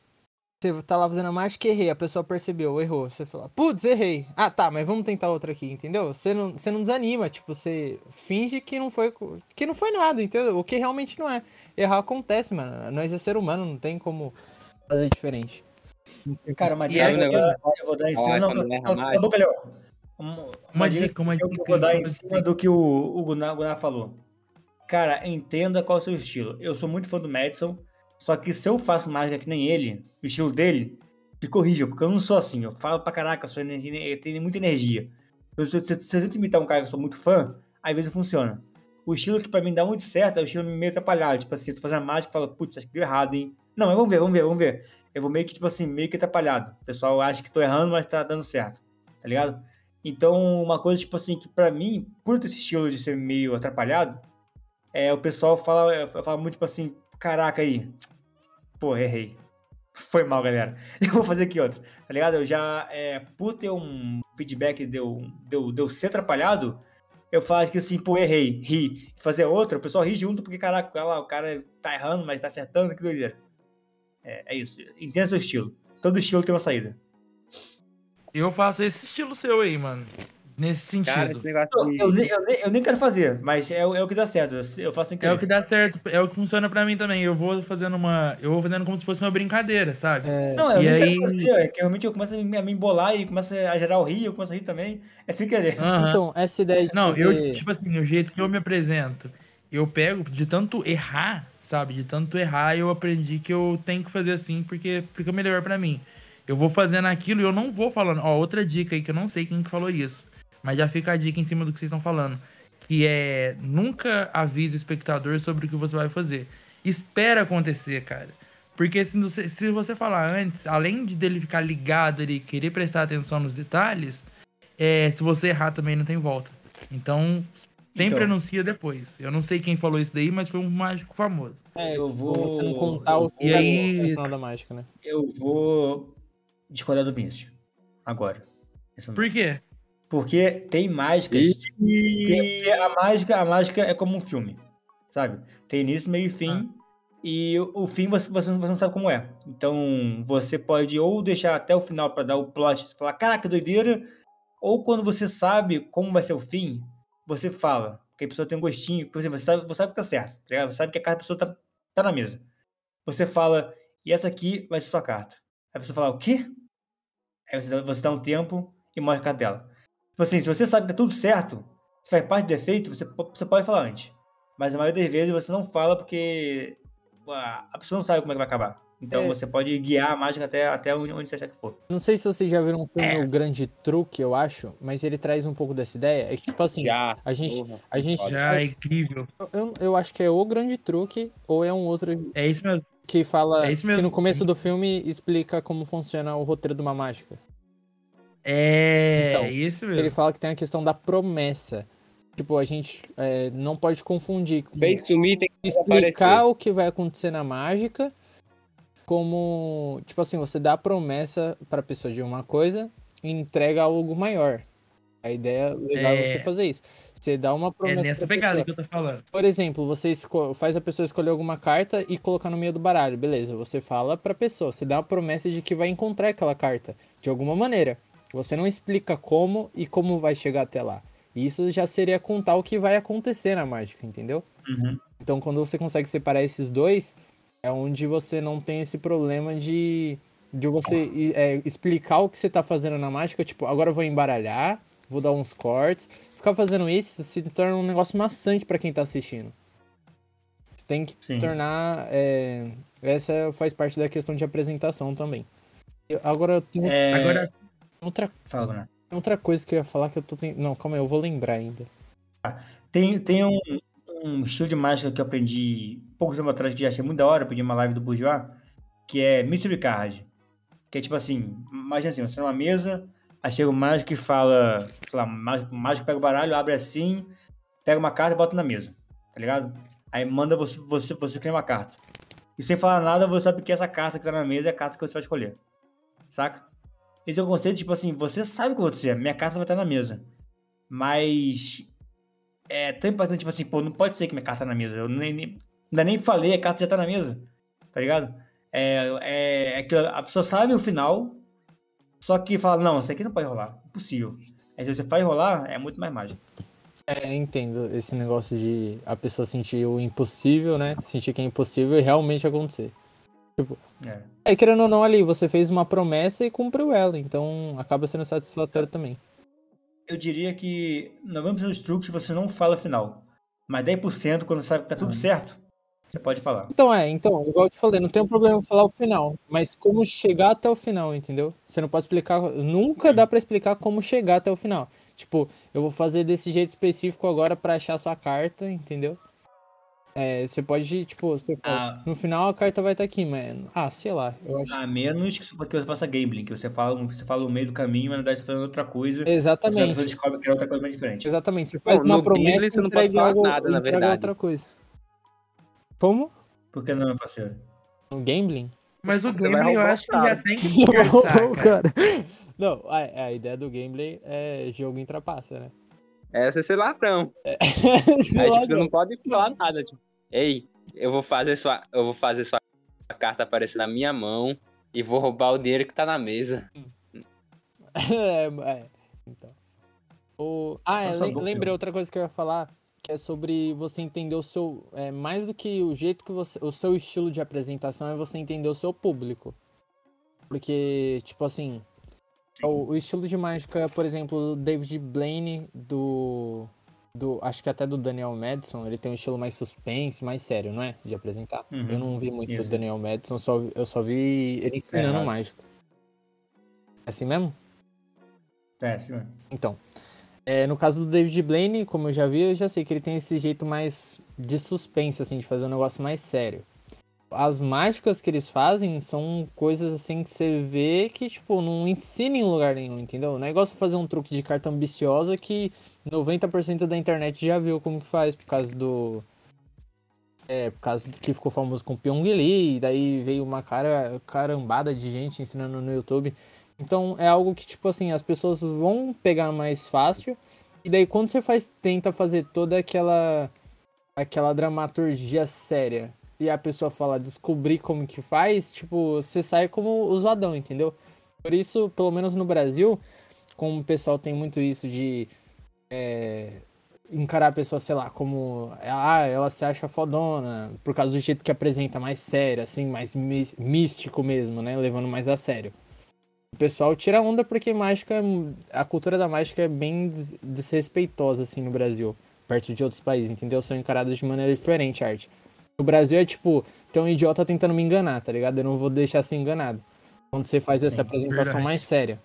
você tá lá fazendo a mágica e errei, a pessoa percebeu, errou. Você fala, putz, errei. Ah, tá, mas vamos tentar outra aqui, entendeu? Você não, você não desanima, tipo, você finge que não foi que não foi nada, entendeu? O que realmente não é. Errar acontece, mano. Nós é ser humano, não tem como fazer diferente. Cara, uma E dica que eu, vou dar- eu vou dar em cima. Não, quando não, erra não, mais. não, Leon. Uma, dica, uma que eu vou dar em cima do que o, o Gunnar, Gunnar falou. Cara, entenda qual é o seu estilo. Eu sou muito fã do Madison, só que se eu faço mágica que nem ele, o estilo dele, fica horrível, porque eu não sou assim. Eu falo pra caraca, sou energia, eu tenho muita energia. Eu- Se eu tento imitar um cara que eu sou muito fã, às vezes funciona. O estilo que pra mim dá muito certo é o estilo meio atrapalhado. Tipo assim, eu tô fazendo mágica e falo, putz, acho que deu errado, hein? Não, mas vamos ver, vamos ver, vamos ver. Eu vou meio que, tipo assim, meio que atrapalhado. O pessoal acha que tô errando, mas tá dando certo. Tá ligado? Então, uma coisa, tipo assim, que pra mim, por esse estilo de ser meio atrapalhado, é, o pessoal fala, eu falo muito, tipo assim, caraca aí, pô, errei. Foi mal, galera. Eu vou fazer aqui outra, tá ligado? Eu já, é, por ter um feedback deu, deu, deu ser atrapalhado, eu falar que assim, pô, errei, ri, fazer outra, o pessoal ri junto, porque, caraca, ela, o cara tá errando, mas tá acertando, que doideira. É, é isso. Entenda seu estilo. Todo estilo tem uma saída. Eu faço esse estilo seu aí, mano. Nesse sentido. Cara, esse negócio Eu, de... eu, nem- eu nem- eu nem quero fazer, mas é, o- é o que dá certo. Eu, faço sem É o que dá certo, é o que funciona pra mim também. Eu vou fazendo uma. Eu vou fazendo como se fosse uma brincadeira, sabe? É, Não, eu E nem aí- quero fazer, é que realmente eu começo a me, a me embolar e começo a gerar o rir, eu começo a rir também. É sem querer. Então, essa ideia de Não, fazer... eu, tipo assim, o jeito que eu me apresento, eu pego de tanto errar, sabe? De tanto errar, eu aprendi que eu tenho que fazer assim porque fica melhor pra mim. Eu vou fazendo aquilo e eu não vou falando. Ó, outra dica aí que eu não sei quem que falou isso, mas já fica a dica em cima do que vocês estão falando, que é nunca avise o espectador sobre o que você vai fazer. Espera acontecer, cara. Porque se você, se você falar antes, além de dele ficar ligado ali, querer prestar atenção nos detalhes, é, se você errar também não tem volta. Então, sempre Então. anuncia depois. Eu não sei quem falou isso daí, mas foi um mágico famoso. É, eu vou- Você não contar o E que aí- é da mágica, né? Eu vou discordar do Vinícius. Agora. Esse momento. Por quê? Porque tem mágicas. Porque a mágica, a mágica é como um filme. Sabe? Tem início, meio e fim. E o fim você, você, você não sabe como é. Então você pode ou deixar até o final pra dar o plot, falar, caraca, que doideira. Ou quando você sabe como vai ser o fim, você fala. Porque a pessoa tem um gostinho. Por exemplo, você sabe, você sabe que tá certo. tá ligado? Você sabe que a carta da pessoa tá, tá na mesa. Você fala, e essa aqui vai ser sua carta. Aí a pessoa fala, o quê? Aí você, você dá um tempo e mostra a carta dela. Tipo assim, se você sabe que tá tudo certo, se faz parte do defeito, você, você pode falar antes. Mas a maioria das vezes você não fala porque a pessoa não sabe como é que vai acabar. Então É. você pode guiar a mágica até, até onde onde você achar que for. Não sei se vocês já viram um filme É. O Grande Truque, eu acho, mas ele traz um pouco dessa ideia. É que, tipo assim, Já. a gente. porra. A gente Já é incrível. eu, eu acho que é O Grande Truque ou é um outro É isso mesmo. que fala. É isso que mesmo. no começo do filme explica como funciona o roteiro de uma mágica. É Então, isso Ele mesmo. fala que tem a questão da promessa. Tipo, a gente é, não pode confundir com Fez sumir, tem que explicar aparecer. o que vai acontecer na mágica como, tipo assim, você dá a promessa pra pessoa de uma coisa e entrega algo maior. A ideia legal é, É. você fazer isso. Você dá uma É promessa nessa pra pegada pessoa. que eu tô falando. Por exemplo, você faz a pessoa escolher alguma carta e colocar no meio do baralho, beleza? Você fala pra pessoa, você dá uma promessa de que vai encontrar aquela carta de alguma maneira. Você não explica como e como vai chegar até lá. Isso já seria contar o que vai acontecer na mágica, entendeu? Então, quando você consegue separar esses dois, é onde você não tem esse problema de, de você e- é, explicar o que você tá fazendo na mágica. Tipo, agora eu vou embaralhar, vou dar uns cortes. Ficar fazendo isso se torna um negócio maçante pra quem tá assistindo. Você tem que Sim. tornar. é, essa faz parte da questão de apresentação também. Eu- agora, tem É, Agora, outra, Fala, Bruno. outra coisa que eu ia falar que eu tô. ten- Não, calma aí, eu vou lembrar ainda. Tem, tem um, um estilo de mágica que eu aprendi pouco tempo atrás, que já achei muito da hora, eu pedi uma live do Bourgeois, que é Mystery Card. Que é tipo assim, imagina assim, você tá numa mesa, aí chega o mágico e fala, sei lá, o mágico, o mágico pega o baralho, abre assim, pega uma carta e bota na mesa, tá ligado? Aí manda você, você, você criar uma carta. E sem falar nada, você sabe que essa carta que tá na mesa é a carta que você vai escolher. Saca? Esse é o conceito, tipo assim, você sabe o que acontecer, minha carta vai estar na mesa. Mas é tão importante, tipo assim, pô, não pode ser que minha carta tá na mesa. Eu nem, nem, ainda nem falei, a carta já tá na mesa. Tá ligado? É, é, é a pessoa sabe o final, só que fala, não, isso aqui não pode rolar. Impossível. Aí se você faz rolar, é muito mais mágico. É, entendo esse negócio de a pessoa sentir o impossível, né? Sentir que é impossível e realmente acontecer. É. É, querendo ou não, ali, você fez uma promessa e cumpriu ela, então acaba sendo satisfatório também. Eu diria que 90% dos truques você não fala final. Mas 10% quando sabe que tá tudo certo, você pode falar. Então, é, então, igual eu te falei, não tem um problema em falar o final, mas como chegar até o final, entendeu? Você não pode explicar, nunca dá pra explicar como chegar até o final. Tipo, eu vou fazer desse jeito específico agora pra achar sua carta, entendeu? É, você pode, tipo, você fala, Ah. no final a carta vai estar aqui, mas, ah, sei lá, eu acho. A menos que você você faça gambling, que você fala, você fala no meio do caminho, mas na verdade você tá fazendo outra coisa. Você Exatamente. descobre que era outra coisa mais diferente. Exatamente, você faz uma promessa Gambling você não pode falar algo, nada, na verdade. outra coisa. Como? Por que não, meu parceiro? No gambling? mas o Você gambling eu acho que já tem que conversar, cara. Não, a, a ideia do gameplay é jogo em trapaça, né? É você ser ladrão. Sei Aí, lá, tipo, tu não pode falar nada, tipo, ei, eu vou fazer sua. Eu vou fazer sua carta aparecer na minha mão e vou roubar o dinheiro que tá na mesa. é, é, então. O... Ah, é, lembrei filme. outra coisa que eu ia falar, que é sobre você entender o seu. É, mais do que o jeito que você. O seu estilo de apresentação é você entender o seu público. Porque, tipo assim. O, o estilo de mágica, por exemplo, David Blaine, do. do acho que até do Daniel Madison, ele tem um estilo mais suspense, mais sério, não é? De apresentar. Uhum. Eu não vi muito Isso. do Daniel Madison, só, eu só vi ele ensinando errado. mágica. É assim mesmo? É, sim, mano. Então, é, no caso do David Blaine, como eu já vi, eu já sei que ele tem esse jeito mais de suspense, assim, de fazer um negócio mais sério. As mágicas que eles fazem são coisas assim que você vê que, tipo, não ensina em lugar nenhum, entendeu? Não é fazer um truque de carta ambiciosa que 90% da internet já viu como que faz, por causa do. É, por causa que ficou famoso com o Pyong Lee, e daí veio uma cara, carambada de gente ensinando no YouTube. Então é algo que, tipo assim, as pessoas vão pegar mais fácil. E daí quando você faz, tenta fazer toda aquela aquela dramaturgia séria e a pessoa fala descobrir como que faz, tipo, você sai como o zoadão, entendeu? Por isso, pelo menos no Brasil, como o pessoal tem muito isso de é, encarar a pessoa, sei lá, como ah, ela se acha fodona, por causa do jeito que apresenta mais sério, assim, mais místico mesmo, né? Levando mais a sério. O pessoal tira onda porque mágica, a cultura da mágica é bem des- desrespeitosa, assim, no Brasil, perto de outros países, entendeu? São encaradas de maneira diferente a arte. No Brasil é tipo, tem um idiota tentando me enganar, tá ligado? Eu não vou deixar ser enganado. Quando você faz essa Sim, apresentação verdade. mais séria.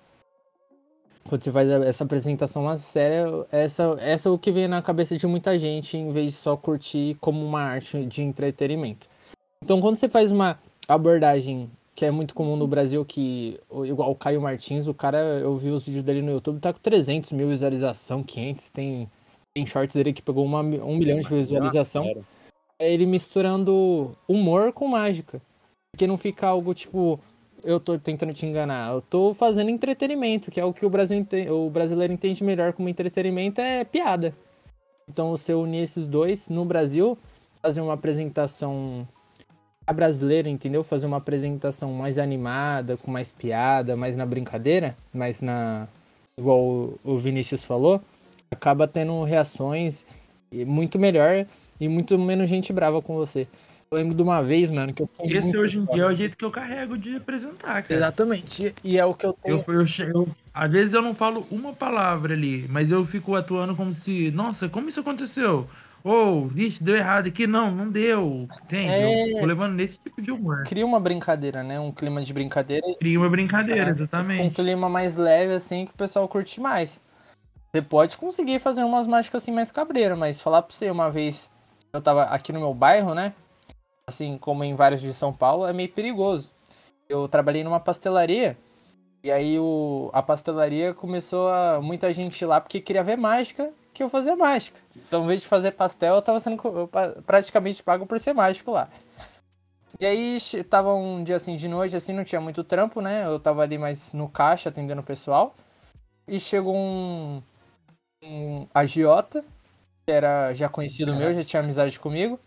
Quando você faz essa apresentação mais séria, essa, essa é o que vem na cabeça de muita gente, em vez de só curtir como uma arte de entretenimento. Então, quando você faz uma abordagem que é muito comum no Brasil, que igual o Caio Martins, o cara, eu vi os vídeos dele no YouTube, tá com 300 mil visualização, 500, tem, tem shorts dele que pegou uma, um milhão de visualização. É ele misturando humor com mágica. Porque não fica algo tipo, eu tô tentando te enganar, eu tô fazendo entretenimento, que é o que o, Brasil o brasileiro entende melhor como entretenimento, é piada. Então você unir esses dois no Brasil, fazer uma apresentação brasileira, entendeu? Fazer uma apresentação mais animada, com mais piada, mais na brincadeira, mais na. igual o- Vinícius falou, acaba tendo reações muito melhor e muito menos gente brava com você. Eu lembro de uma vez, mano, que eu fiquei. Esse hoje em dia é o jeito que eu carrego de apresentar, cara. Exatamente. E é o que eu tenho. Eu, eu, às vezes eu não falo uma palavra ali, mas eu fico atuando como se, nossa, como isso aconteceu? Ou, ixi, deu errado aqui. Não, não deu. Entende? É. Eu tô levando nesse tipo de humor. Cria uma brincadeira, né? Um clima de brincadeira Cria uma brincadeira, É, Um exatamente. clima mais leve, assim, que o pessoal curte mais. Você pode conseguir fazer umas mágicas assim mais cabreira, mas falar pra você uma vez, eu tava aqui no meu bairro, né? Assim como em vários de São Paulo, é meio perigoso. Eu trabalhei numa pastelaria, e aí o, a pastelaria começou a muita gente lá porque queria ver mágica, que eu fazia mágica. Então, em vez de fazer pastel, eu tava sendo eu praticamente pago por ser mágico lá. E aí tava um dia assim de noite, assim, não tinha muito trampo, né? Eu tava ali mais no caixa atendendo o pessoal. E chegou um, um agiota, era já conhecido meu, já tinha amizade comigo.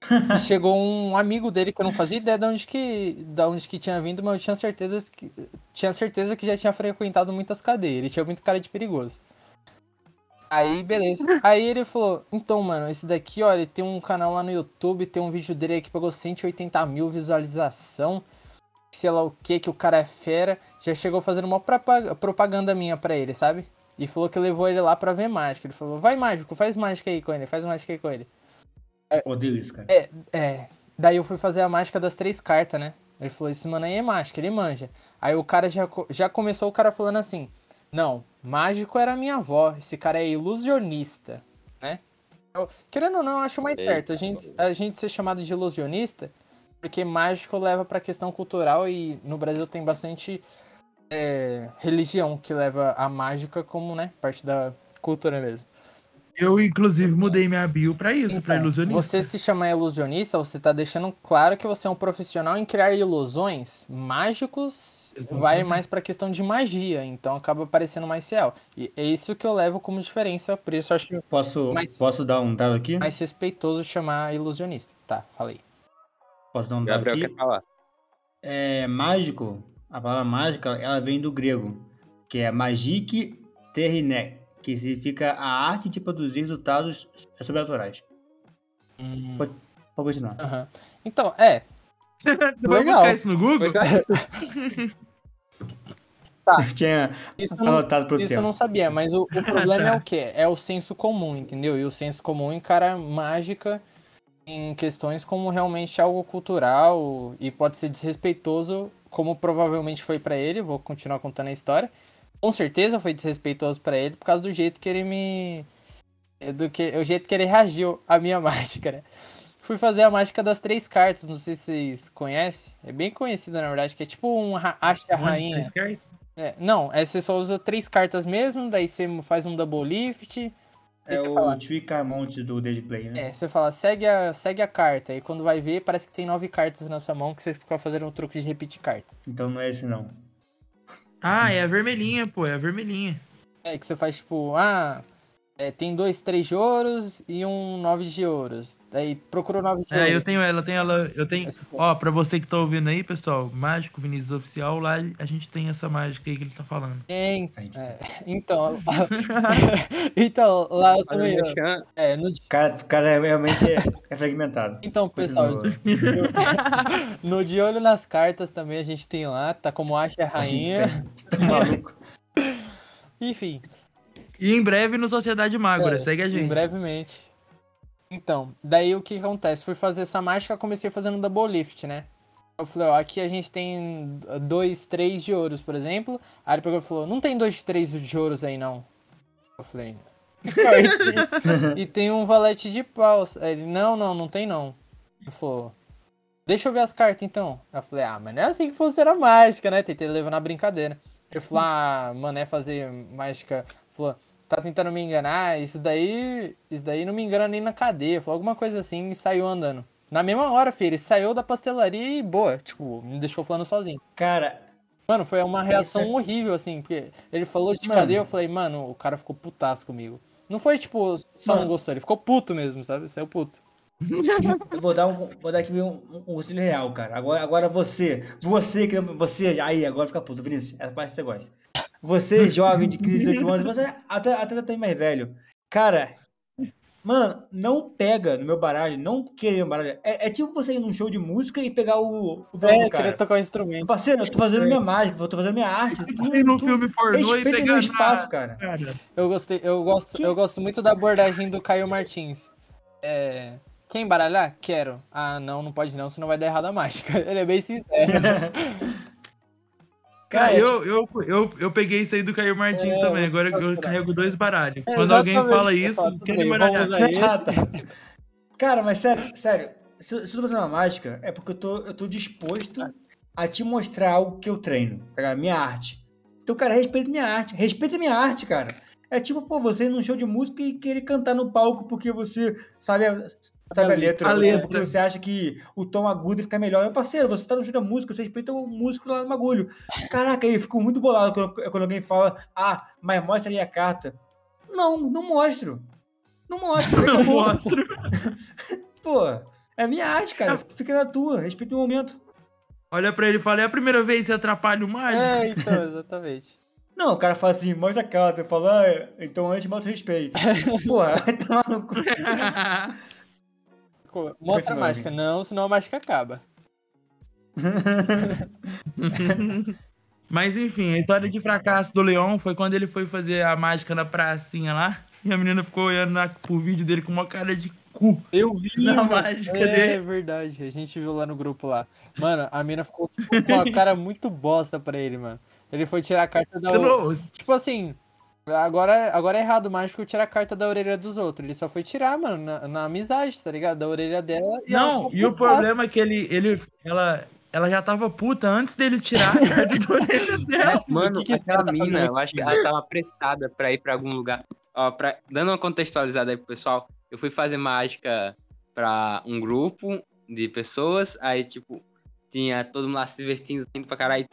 Chegou um amigo dele que eu não fazia ideia de onde que, de onde que tinha vindo, mas eu tinha certeza que, tinha certeza que já tinha frequentado muitas cadeias. Ele tinha muito cara de perigoso. Aí, beleza. Aí ele falou, então, mano, esse daqui, ó, ele tem um canal lá no YouTube, tem um vídeo dele aí que pegou 180 mil visualização. Sei lá o que, que o cara é fera. Já chegou fazendo uma propa- propaganda minha pra ele, sabe? E falou que levou ele lá pra ver mágica. Ele falou, vai mágico, faz mágica aí com ele, faz mágica aí com ele. Odeio isso, cara. É, daí eu fui fazer a mágica das três cartas, né? Ele falou, esse mano aí é mágica, ele manja. Aí o cara já, já começou o cara falando assim, não, mágico era minha avó, esse cara é ilusionista, né? Eu, querendo ou não, eu acho mais Eita, certo a gente, a gente ser chamado de ilusionista, porque mágico leva pra questão cultural e no Brasil tem bastante é, religião que leva a mágica como, né, parte da cultura mesmo. Eu, inclusive, mudei minha bio pra isso, pra Então, ilusionista. Você se chamar ilusionista, você tá deixando claro que você é um profissional em criar ilusões mágicos, vai mais pra questão de magia, então acaba parecendo mais real. E é isso que eu levo como diferença, por isso eu acho Posso, Mas- posso dar um dado aqui? mais respeitoso chamar ilusionista. Tá, falei. Posso dar um dado Gabriel aqui? quer falar. É, mágico, a palavra mágica, ela vem do grego, que é magique terrine, que significa a arte de produzir resultados sobrenaturais. Hum, Pode continuar. aham. Então, é, Você vai buscar isso no Google? Eu tinha isso eu não, anotado pro isso eu tempo. não sabia, mas o, o problema é o quê? É o senso comum, entendeu? E o senso comum encara mágica em questões como realmente algo cultural e pode ser desrespeitoso, como provavelmente foi pra ele. Vou continuar contando a história. Com certeza foi desrespeitoso pra ele por causa do jeito que ele me. do que o jeito que ele reagiu à minha mágica, né? Fui fazer a mágica das três cartas, não sei se vocês conhecem. É bem conhecida, na verdade, que é tipo um acha a rainha. É, não, é você só usa três cartas mesmo, daí você faz um double lift. É o fala, Trick Mount do Dead Play, né? é, você fala, segue a, segue a carta. E quando vai ver, parece que tem nove cartas na sua mão que você fica fazendo um truque de repetir carta. Então não é esse não. Ah, é a vermelhinha, pô, é a vermelhinha. É, que você faz tipo, ah, é, tem dois três de ouros e um nove de ouros. Daí procura o nove de ouros. É, eu tenho ela, eu tenho ela, eu tenho. Aí Ó, pra você que tá ouvindo aí, pessoal, Mágico Vinícius Oficial, lá a gente tem essa mágica aí que ele tá falando. Tem. A gente- É, então, então, lá eu também. Merchan. É, no, O cara, o cara realmente é, é fragmentado. então, pessoal, Continua. no De Olho nas Cartas também a gente tem lá, tá como Acha a A gente Rainha. tem- Você tá maluco? Enfim, E em breve no Sociedade Mágora, É, segue a gente. brevemente. Então, daí o que acontece? Fui fazer essa mágica, comecei fazendo double lift, né? Eu falei, ó, aqui a gente tem dois, três de ouros, por exemplo. Aí ele pegou e falou, não tem dois, três de ouros aí, não. Eu falei, "Não, e, tem, um valete de paus. Aí ele, não, não, não tem não. Ele falou, deixa eu ver as cartas então. Eu falei, ah, mas não é assim que funciona a mágica, né? Tentei levar na brincadeira. Ele falou, ah, mané fazer mágica. Falou, tá tentando me enganar, isso daí. Isso daí não me engana nem na cadeia. Falou alguma coisa assim e saiu andando. Na mesma hora, filho, ele saiu da pastelaria e boa, tipo, me deixou falando sozinho. Cara, Mano, foi uma reação Isso é- horrível, assim, porque ele falou de Mano. cadeia, eu falei, mano, o cara ficou putaço comigo. Não foi, tipo, só não Mano. gostou, ele ficou puto mesmo, sabe? Saiu puto. eu vou dar, um, vou dar aqui um, um conselho real, cara. Agora, agora você, você que não- você, aí, agora fica puto, Vinícius, essa parte você gosta. Você, jovem de 15, 18 anos, você até, até tem mais velho. Cara, mano, não pega no meu baralho, não querer meu baralho. É, é tipo você ir num show de música e pegar o, o violão É, cara. queria tocar um instrumento. Parceiro, eu tô fazendo minha mágica, eu tô fazendo minha arte. Tu, Ir no tu filme pornô respeita meu na- espaço, cara. Cara, Eu gostei, eu gosto, eu gosto muito da abordagem do Caio Martins. É. Quer embaralhar? Quero. Ah, não, não pode não, senão vai dar errado a mágica. Ele é bem sincero. cara, Cara, eu, eu, eu, eu peguei isso aí do Caio Martins É, também. Agora eu carrego dois baralhos. É, Quando alguém fala eu isso, falo, quer bem, usar Ah, tá. Cara, mas sério, sério. Se, eu- se eu tô fazendo uma mágica, é porque eu tô, eu tô disposto a te mostrar algo que eu treino. Pegar minha arte. Então, cara, respeita minha arte. Respeita minha arte, cara. É tipo, pô, você ir num show de música e querer cantar no palco porque você sabe sabe a letra. A letra. Porque você acha que o tom agudo fica melhor. Meu parceiro, você tá no show da música, você respeita o músico lá no bagulho. Caraca, aí eu fico muito bolado quando, quando alguém fala, ah, mas mostra ali a carta. Não, não mostro. Não mostro. Acabou. mostro. Pô, é minha arte, cara. Fica na tua, respeita o momento. Olha pra ele e fala, é a primeira vez que você atrapalha o mágico? É, então, exatamente. Não, o cara fala assim, mostra a carta. Eu falo, ah, então antes mostra o respeito. Porra, vai tomar no cu. Mostra a mágica. Não, senão a mágica acaba. Mas enfim, a história de fracasso do Leon foi quando ele foi fazer a mágica na pracinha lá. E a menina ficou olhando na, pro vídeo dele com uma cara de cu. Eu vi, Na mano. mágica é, dele. verdade. A gente viu lá no grupo lá. Mano, a mina ficou tipo, com uma cara muito bosta pra ele, mano. Ele foi tirar a carta da. Trouxe. Tipo assim, agora, agora é errado o mágico tirar a carta da orelha dos outros. Ele só foi tirar, mano, na, na amizade, tá ligado? Da orelha dela. e Não, e o problema é que ele, ele, ela, ela já tava puta antes dele tirar a carta da orelha dela. Mano, que que aquela tá mina, fazendo eu acho que ela tava prestada pra ir pra algum lugar. Ó, pra, dando uma contextualizada aí pro pessoal, eu fui fazer mágica pra um grupo de pessoas, aí, tipo, tinha todo mundo lá se divertindo, indo pra caralho,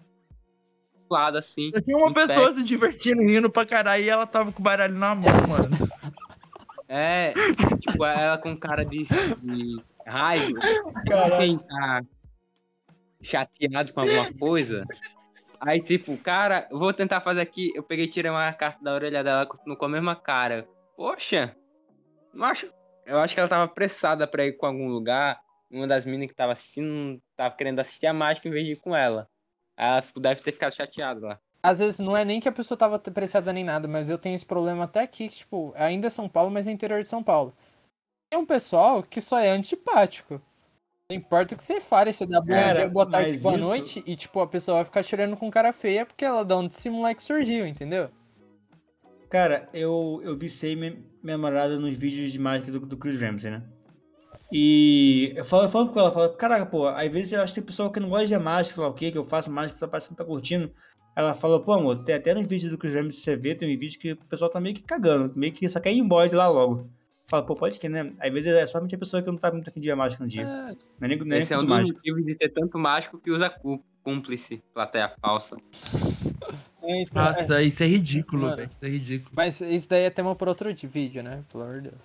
lado assim. Eu tinha uma em pé. pessoa se divertindo, rindo pra caralho, e ela tava com o baralho na mão, mano. É, tipo, ela com cara de, de raiva. Caralho. Quem tá chateado com alguma coisa. Aí, tipo, cara, eu vou tentar fazer aqui. Eu peguei e tirei uma carta da orelha dela, continuou com a mesma cara. Poxa, não acho. Eu acho que ela tava apressada pra ir com algum lugar. Uma das meninas que tava assistindo tava querendo assistir a mágica em vez de ir com ela. Ela deve ter ficado chateada lá. Às vezes não é nem que a pessoa tava apressada nem nada, mas eu tenho esse problema até aqui, que, tipo, ainda é São Paulo, mas é interior de São Paulo. Tem um pessoal que só é antipático. Não importa o que você fale, você dá bom Cara, dia, boa tarde, boa isso- noite, e tipo, a pessoa vai ficar tirando com cara feia porque ela dá onde esse moleque surgiu, entendeu? Cara, eu, eu minha, minha namorada nos vídeos de mágica do, do Chris Ramsey, né? E eu falo, falando com ela, falo, caraca, pô, às vezes eu acho que tem pessoa que não gosta de mágica, sei lá o que, que eu faço mágica, só parece que não tá curtindo. Ela falou, pô, amor, tem até nos vídeos do Chris Ramsey você vê, tem um vídeo que o pessoal tá meio que cagando, meio que só quer ir embora de lá logo. Fala, pô, pode que, né? Às vezes é somente a pessoa que não tá muito afim de ver mágica no dia. Não é nem, não é nem Esse é um dos mágico. motivos de ter tanto mágico que usa cú- cúmplice, plateia falsa. É, então, é. Nossa, isso é ridículo, velho. Isso é ridículo. Mas isso daí é tema pra outro de vídeo, né? Pelo amor de Deus.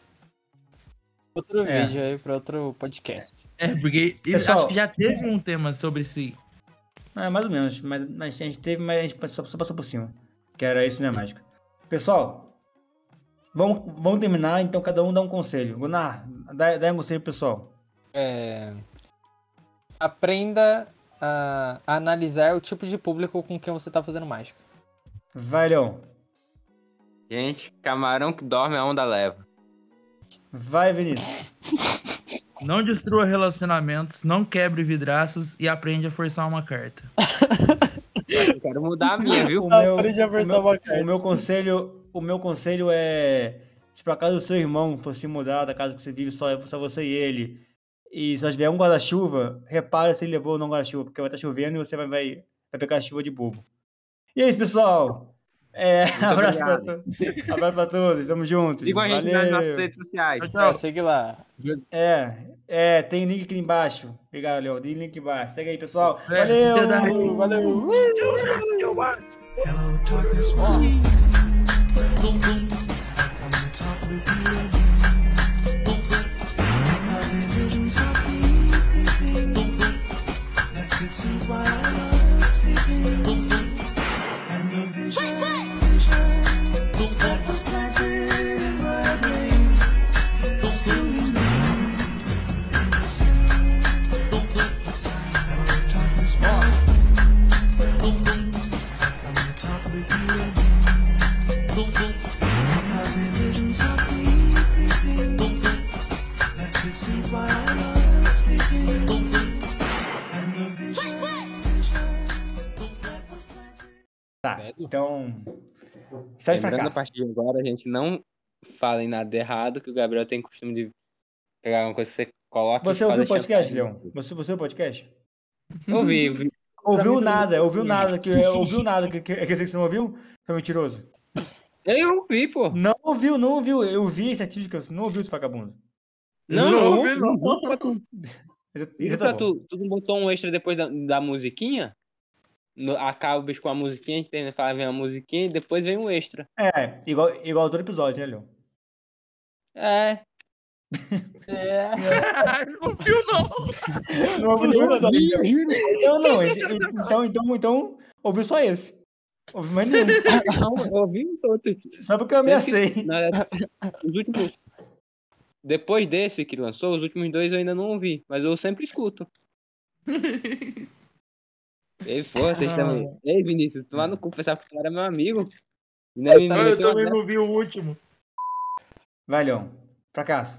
Outro É. vídeo aí pra outro podcast. É, porque eu Pessoal- acho que já teve um tema sobre isso aí. É, mais ou menos, mas, mas a gente teve, mas a gente só, só passou por cima. Que era isso, né, mágica? Pessoal, vamos, vamos terminar, então cada um dá um conselho. Gunnar, dá, dá um conselho pro pessoal. É, Aprenda a analisar o tipo de público com quem você tá fazendo mágica. Vai, Leon. Gente, camarão que dorme a onda leva. Vai, Vinícius. Não destrua relacionamentos, não quebre vidraças e aprende a forçar uma carta. Eu quero mudar a minha, viu? O meu, Aprende a o versão meu, bacana. o meu conselho, o meu conselho é, se por acaso o seu irmão fosse mudar da casa que você vive, só, só você e ele, e só tiver um guarda-chuva, repara se ele levou ou não guarda-chuva, porque vai estar chovendo e você vai, vai, vai pegar a chuva de bobo. E é isso, pessoal. É, abraço pra, to abraço pra todos, tamo juntos. Sigam a gente nas nossas redes sociais. Tchau. É, segue lá. É, é, tem link aqui embaixo. Obrigado, Léo. Tem link embaixo. Segue aí, pessoal. É, Valeu! Valeu! Hello, darkness, então. História de Lembrando, a fracasso. partir de agora, a gente não fala em nada errado, que o Gabriel tem costume de pegar uma coisa que você coloca Você ouviu o podcast, chantagem. Leão? Você, você ouviu o podcast? Ouvi, ouvi. Ouviu nada, ouviu nada, que, ouviu nada, que, que, que você não ouviu? Foi mentiroso. Eu ouvi, pô. Não ouviu, não ouviu. Eu vi as estatísticas, não ouviu esse vagabundo. Não, Não não, ouvi, não. pra tu. Isso, Isso isso pra tá bom. tu. Tu não botou um extra depois da, da musiquinha? No, acaba o bicho com a musiquinha, a gente termina, fala, vem uma musiquinha e depois vem um extra. É, igual, igual todo episódio, né, Leão? É. É. não viu, não. Não ouviu nenhum episódio. Então, não, ent- ent- então, então, então, ouviu só esse. Ouviu mais nenhum. Não, eu ouvi os outros. Só porque eu ameacei. Os últimos. Depois desse que lançou, os últimos dois eu ainda não ouvi, mas eu sempre escuto. Ei, porra, vocês Ah. também. Ei, Vinícius, tu lá no cu pensava que tu era meu amigo. Não é Eu meteu também a- não vi o último. Vai, Leão. Fracasso.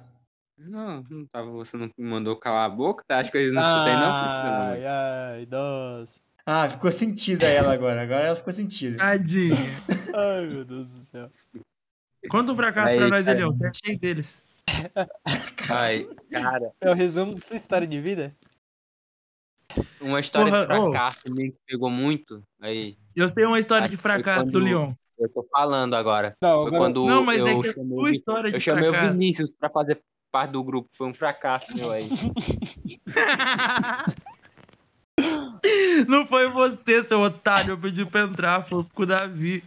Não, não tava, você não me mandou calar a boca, tá? Acho que eles não escutei, não. Ai, ai, nossa. Ah, ficou sentida ela agora. Agora ela ficou sentida. Tadinha. Ai, meu Deus do céu. Conta um fracasso Aí, pra nós. Elião. Você é cheio deles. Ai, cara, É o resumo de sua história de vida? Uma história Porra, de fracasso minha que pegou muito. Aí, Eu sei uma história Acho de fracasso do quando- Leon. eu tô falando agora. Não, Foi agora- quando Não, mas eu é que a chamei, o história de eu chamei o fracasso. Vinícius pra fazer parte do grupo. Foi um fracasso meu aí. Não foi você, seu otário. Eu pedi pra entrar, foi com o Davi.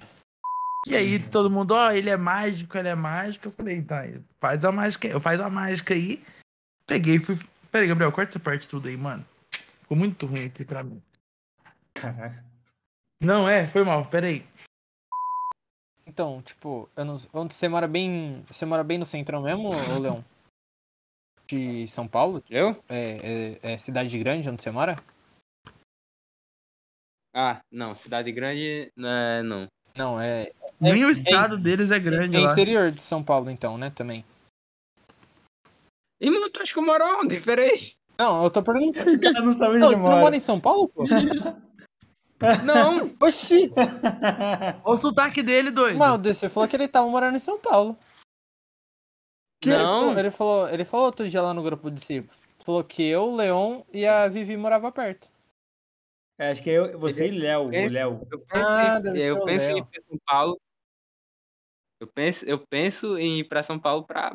E aí, todo mundo, ó, ele é mágico, ele é mágico. Eu falei, tá, faz a mágica aí. Eu faz a mágica aí. Peguei e fui. Peraí, Gabriel, corta essa parte tudo aí, mano. Ficou muito ruim aqui pra mim. Caraca. Não, é, foi mal, peraí. Então, tipo, eu não... onde você mora bem. Você mora bem no centrão mesmo, ô Leão? De São Paulo? Eu? É, é- é cidade grande onde você mora? Ah, não. Cidade grande, né, não. Não, é. Nem o estado deles é grande é lá. interior de São Paulo, então, né? Também. Irmão, tu acha que eu moro onde? Peraí. Não, eu tô perguntando. O cara não sabe Não, você não mora em São Paulo, pô? Não. Oxi! Olha o sotaque dele, doido. Mas o DC falou que ele tava morando em São Paulo. Não. Ele falou, ele falou outro dia lá no grupo de si. Falou que eu, o Leon e a Vivi morava perto. É, Acho que eu, você e Léo. O É. Léo. Eu penso, Ah, em, eu penso em ir pra São Paulo. Eu penso, eu penso em ir pra São Paulo pra